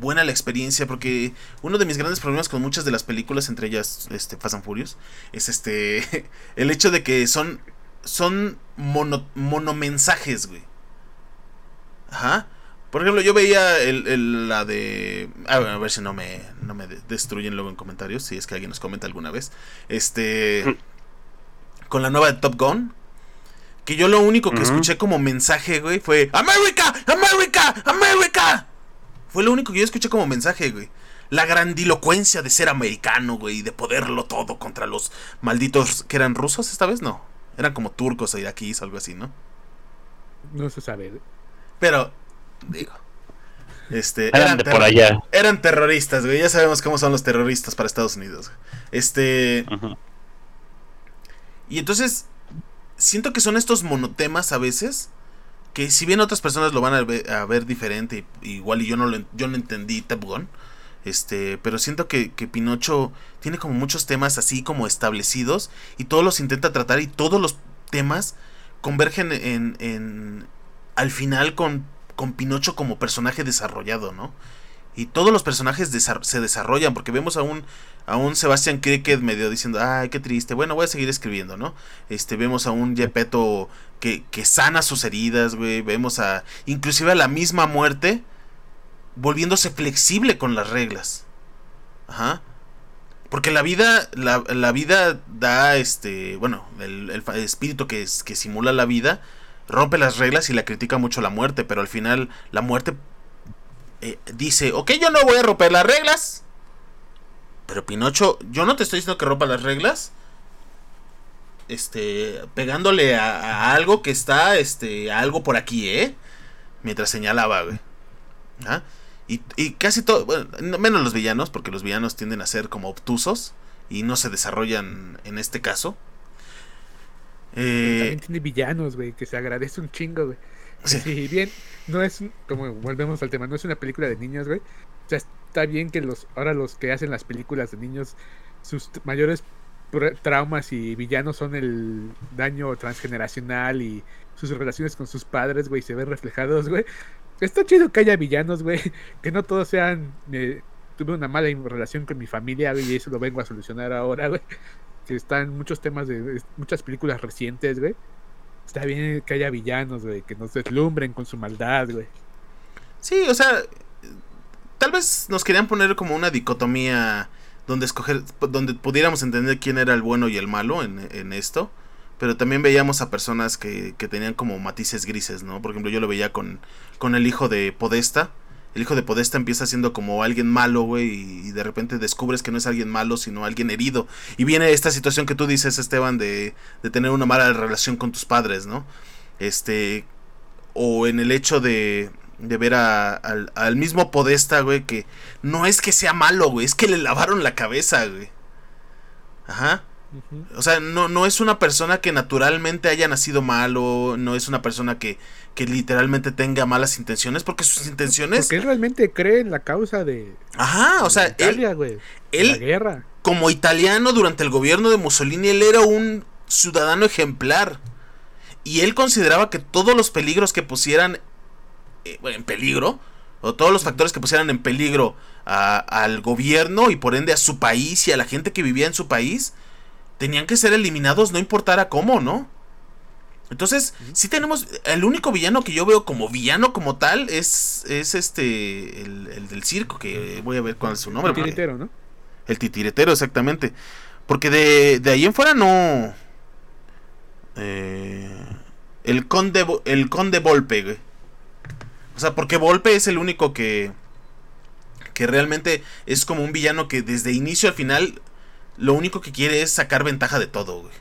buena la experiencia, porque uno de mis grandes problemas con muchas de las películas, entre ellas este, Fast and Furious, es este el hecho de que son, son mono, monomensajes, güey. Ajá. Por ejemplo, yo veía el, la de... A ver, si no me, no me destruyen luego en comentarios, si es que alguien nos comenta alguna vez. Este... Con la nueva de Top Gun. Que yo lo único que escuché como mensaje, güey, fue... ¡América! ¡América! ¡América! Fue lo único que yo escuché como mensaje, güey. La grandilocuencia de ser americano, güey, y de poderlo todo contra los malditos que eran rusos esta vez, no. Eran como turcos o iraquíes, algo así, ¿no? No se sabe. Pero Digo. Este, eran, por allá. Eran terroristas, güey. Ya sabemos cómo son los terroristas para Estados Unidos. Este. Y entonces. Siento que son estos monotemas a veces. Que si bien otras personas lo van a ver, diferente. Igual y yo no lo yo no entendí Top Este. Pero siento que, que Pinocho tiene como muchos temas así como establecidos. Y todos los intenta tratar. Y todos los temas convergen en. en al final con con Pinocho como personaje desarrollado, ¿no? Y todos los personajes se desarrollan, porque vemos a un, a un Sebastian Cricket medio diciendo, ay, qué triste, bueno, voy a seguir escribiendo, ¿no? Este, vemos a un Gepetto que, que sana sus heridas, güey, vemos a, inclusive a la misma muerte, volviéndose flexible con las reglas. Ajá. Porque la vida, la, la vida da, este, bueno, el, espíritu que, que simula la vida, rompe las reglas y la critica mucho la muerte, pero al final la muerte eh, dice, ok, yo no voy a romper las reglas. Pero Pinocho, yo no te estoy diciendo que rompa las reglas. Este, pegándole a, algo que está, este, a algo por aquí, ¿eh? Mientras señalaba, güey. ¿Ah? Y, y, casi todo, bueno, menos los villanos, porque los villanos tienden a ser como obtusos y no se desarrollan en este caso. Eh, también tiene villanos, güey, que se agradece un chingo, güey. Sí. bien, no es, como volvemos al tema, no es una película de niños, güey. O sea, está bien que los ahora los que hacen las películas de niños, sus mayores traumas y villanos son el daño transgeneracional y sus relaciones con sus padres, güey, se ven reflejados, güey. Está chido que haya villanos, güey, que no todos sean... Eh, tuve una mala relación con mi familia, güey, y eso lo vengo a solucionar ahora, güey que están muchos temas de, muchas películas recientes, güey. Está bien que haya villanos, güey, que nos deslumbren con su maldad, güey. Sí, o sea, tal vez nos querían poner como una dicotomía donde escoger, donde pudiéramos entender quién era el bueno y el malo en, en esto. Pero también veíamos a personas que, que, tenían como matices grises, ¿no? Por ejemplo, yo lo veía con, con el hijo de Podesta, el hijo de Podesta empieza siendo como alguien malo, güey, y de repente descubres que no es alguien malo, sino alguien herido. Y viene esta situación que tú dices, Esteban, de, de tener una mala relación con tus padres, ¿no? Este, o en el hecho de, de ver a, al, al, mismo Podesta, güey, que no es que sea malo, güey, es que le lavaron la cabeza, güey. Ajá. O sea, no, no es una persona que naturalmente haya nacido malo, no es una persona que, que literalmente tenga malas intenciones, porque sus intenciones... Porque él realmente cree en la causa de... Ajá, o sea, Italia, él... él la guerra. Como italiano durante el gobierno de Mussolini, él era un ciudadano ejemplar. Y él consideraba que todos los peligros que pusieran eh, en peligro, o todos los factores que pusieran en peligro a, al gobierno y por ende a su país y a la gente que vivía en su país, tenían que ser eliminados no importara cómo, ¿no? Entonces, sí tenemos. El único villano que yo veo como villano como tal es, es este. El, del circo, que voy a ver cuál es su nombre. El titiretero, ¿no? El titiretero, exactamente. Porque de, de ahí en fuera no. Eh, el conde. El conde Volpe, güey. O sea, porque Volpe es el único que. Que realmente es como un villano que desde inicio al final lo único que quiere es sacar ventaja de todo, güey.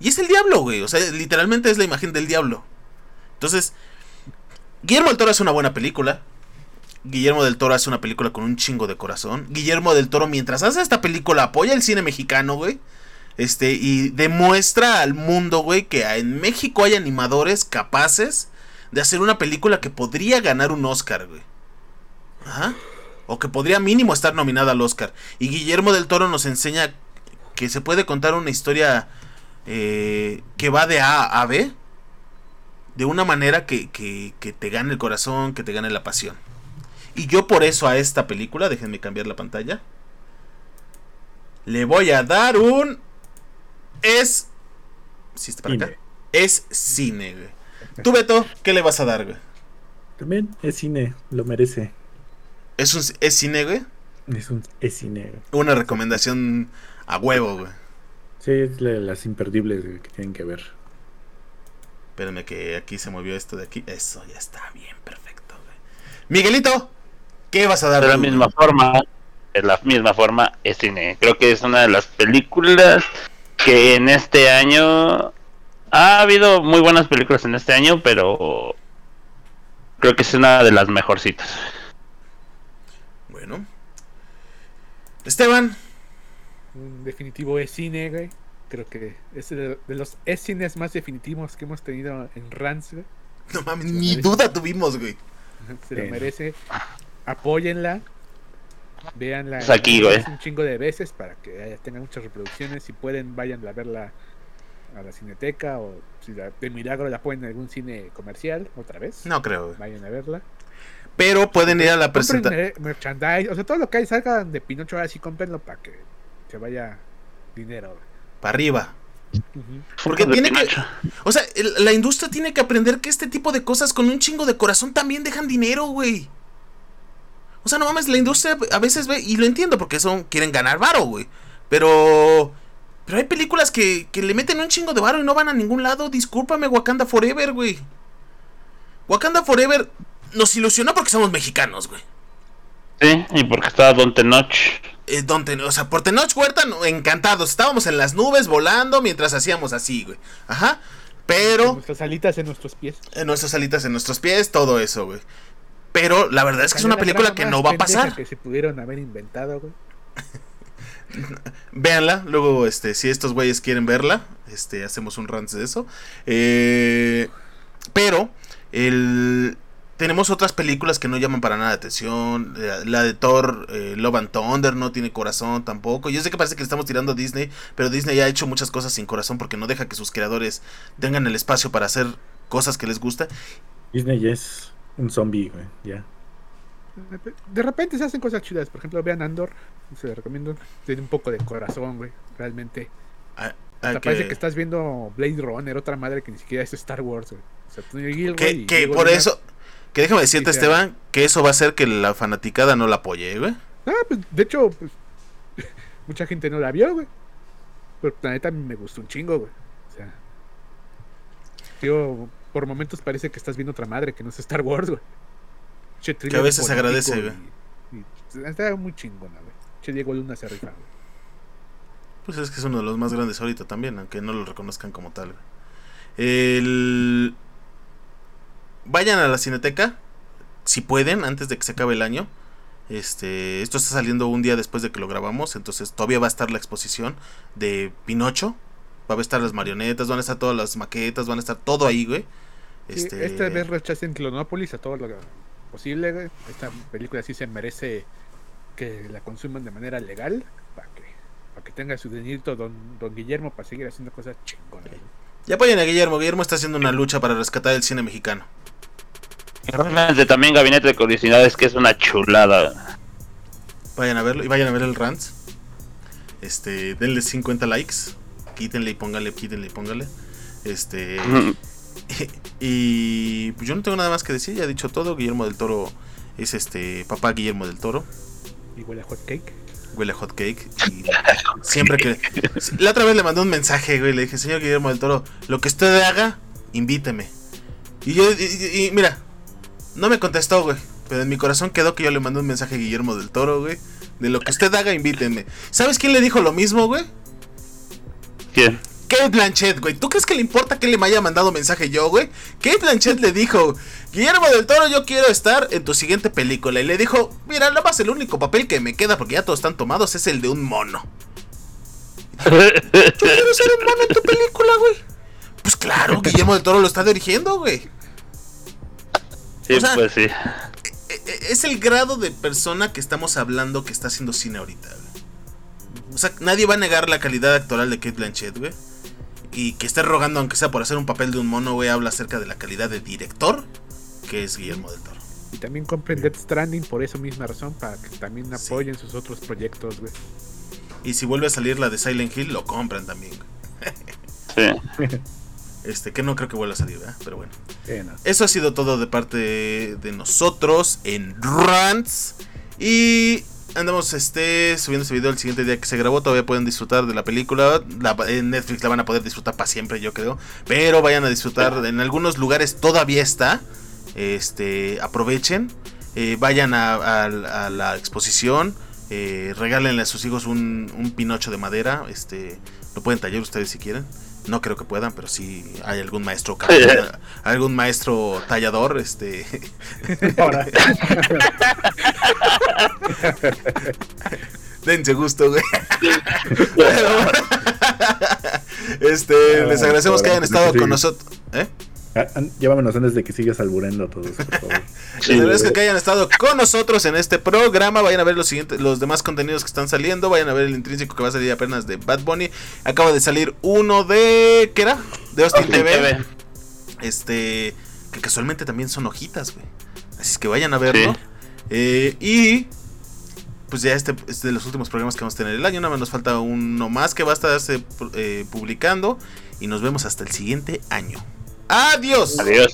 Y es el diablo, güey. O sea, literalmente es la imagen del diablo. Entonces, Guillermo del Toro es una buena película. Guillermo del Toro hace una película con un chingo de corazón. Guillermo del Toro, mientras hace esta película, apoya el cine mexicano, güey. Este, y demuestra al mundo, güey, que en México hay animadores capaces de hacer una película que podría ganar un Oscar, güey. Ajá o que podría mínimo estar nominada al Oscar. Y Guillermo del Toro nos enseña que se puede contar una historia eh, que va de A a B de una manera que, que, te gane el corazón, que te gane la pasión. Y yo por eso a esta película, déjenme cambiar la pantalla, le voy a dar un... Es... ¿Sí está para acá? Es cine, güey. Tú, Beto, ¿qué le vas a dar, güey? También es cine, lo merece. ¿Es, un, es cine, güey? Es, un, es cine, Una recomendación a huevo, güey. Sí, es de las imperdibles que tienen que ver. Espérenme que aquí se movió esto de aquí. Eso ya está bien, perfecto, güey. Miguelito, ¿qué vas a dar? De la misma forma, de la misma forma, es cine. Creo que es una de las películas que en este año ha habido muy buenas películas en este año, pero creo que es una de las mejorcitas. Bueno. Esteban. Un definitivo es cine, güey. Creo que es de, los es cines más definitivos que hemos tenido en Rans, No mames, ni duda tuvimos, güey. Se lo merece. Apóyenla. Veanla. Es aquí, güey. Un chingo de veces para que tenga muchas reproducciones. Si pueden, vayan a verla a la cineteca o si de milagro la ponen en algún cine comercial otra vez. No creo. Vayan a verla. Pero pueden ir a la presentación. Merchandise, o sea, todo lo que hay salgan de Pinocho ahora sí cómprenlo para que se vaya dinero. Para arriba. Porque tiene que. O sea, la industria tiene que aprender que este tipo de cosas con un chingo de corazón también dejan dinero, güey. O sea, no mames, la industria a veces ve, y lo entiendo porque son, quieren ganar varo, güey. Pero pero hay películas que, que le meten un chingo de varo y no van a ningún lado. Discúlpame, Wakanda Forever, güey. Wakanda Forever nos ilusionó porque somos mexicanos, güey. Sí, y porque estaba Don Tenoch. Eh, Don o sea, por Tenoch Huerta, encantados. Estábamos en las nubes volando mientras hacíamos así, güey. Ajá. Pero. En nuestras alitas en nuestros pies. En nuestras alitas en nuestros pies, todo eso, güey. Pero la verdad es que es una película que no va a pasar. Que se pudieron haber inventado, güey. Véanla, luego este, si estos güeyes quieren verla, este, hacemos un rant de eso. Eh, pero el, tenemos otras películas que no llaman para nada atención. La de Thor, eh, Love and Thunder, no tiene corazón tampoco. Yo sé que parece que le estamos tirando a Disney, pero Disney ha hecho muchas cosas sin corazón porque no deja que sus creadores tengan el espacio para hacer cosas que les gusta. Disney es un zombie, ya. De repente se hacen cosas chidas. Por ejemplo, vean Andor. Se lo recomiendo. Tiene un poco de corazón, güey. Realmente. Ah, ah, parece que estás viendo Blade Runner, otra madre que ni siquiera es Star Wars, güey. O sea, que, que por eso. Que déjame decirte, Esteban, que eso va a hacer que la fanaticada no la apoye, güey. Ah, pues de hecho, pues, mucha gente no la vio, güey. Pero la neta me gustó un chingo, güey. O sea, tío, por momentos parece que estás viendo otra madre que no es Star Wars, güey que a veces se agradece, güey. Está muy chingona, güey. Che Diego Luna se rifa, güey. Pues es que es uno de los más grandes ahorita también, aunque no lo reconozcan como tal, güey. El... Vayan a la cineteca, si pueden, antes de que se acabe el año. Este, esto está saliendo un día después de que lo grabamos, entonces todavía va a estar la exposición de Pinocho. Va a estar las marionetas, van a estar todas las maquetas, van a estar todo ahí, güey. Este... esta vez rechacen Clonópolis a todo lo que posible, Esta película sí se merece que la consuman de manera legal para que, para que tenga su dinerito don, don Guillermo para seguir haciendo cosas chingonas. Ya apoyen a Guillermo, Guillermo está haciendo una lucha para rescatar el cine mexicano. Realmente también Gabinete de Curiosidades, que es una chulada. Vayan a verlo y vayan a ver el Rants. Este, denle 50 likes. Quítenle y póngale, quítenle y póngale. Este. y pues yo no tengo nada más que decir, ya he dicho todo. Guillermo del Toro es este papá Guillermo del Toro. Y huele a hot cake. Huele a hot cake. Y siempre que. La otra vez le mandé un mensaje, güey. Le dije, señor Guillermo del Toro, lo que usted haga, invíteme. Y yo, y, mira, no me contestó, güey. Pero en mi corazón quedó que yo le mandé un mensaje a Guillermo del Toro, güey. De lo que usted haga, invíteme. ¿Sabes quién le dijo lo mismo, güey? ¿Quién? Kate Blanchett, güey. ¿Tú crees que le importa que le me haya mandado mensaje yo, güey? Kate Blanchett le dijo, Guillermo del Toro, yo quiero estar en tu siguiente película. Y le dijo, mira, nada más el único papel que me queda, porque ya todos están tomados, es el de un mono. yo quiero ser un mono en tu película, güey. Pues claro, Guillermo del Toro lo está dirigiendo, güey. Sí, pues sí. E, e, es el grado de persona que estamos hablando que está haciendo cine ahorita, güey. O sea, nadie va a negar la calidad actoral de Kate Blanchett, güey y que esté rogando, aunque sea por hacer un papel de un mono, güey, habla acerca de la calidad de director que es Guillermo del Toro. Y también compren Death Stranding por esa misma razón, para que también apoyen sus otros proyectos, güey. Y si vuelve a salir la de Silent Hill, lo compran también. sí. Este, que no creo que vuelva a salir, ¿verdad? Pero bueno. Eso ha sido todo de parte de nosotros en Rants. Y andamos este, subiendo este video el siguiente día que se grabó. Todavía pueden disfrutar de la película. en Netflix la van a poder disfrutar para siempre, yo creo. Pero vayan a disfrutar. En algunos lugares todavía está. Este, aprovechen. Eh, vayan a, la exposición. Eh, regálenle a sus hijos un, un, pinocho de madera. Este, lo pueden tallar ustedes si quieren. No creo que puedan, pero si hay algún maestro algún maestro tallador, este Dense gusto, güey. este, les agradecemos que hayan estado con nosotros. ¿Eh? Ah, llévanos antes de que sigas alburando todo eso, por favor. Les agradezco que hayan estado con nosotros en este programa. Vayan a ver los siguientes, los demás contenidos que están saliendo. Vayan a ver el intrínseco que va a salir apenas de Bad Bunny. Acaba de salir uno de. ¿Qué era? De Austin, TV. Este. Que casualmente también son hojitas, güey. Así es que vayan a verlo. Eh, y. Pues ya este es de los últimos programas que vamos a tener el año. Nada más nos falta uno más que va a estarse eh, publicando. Y nos vemos hasta el siguiente año. Adiós. Adiós.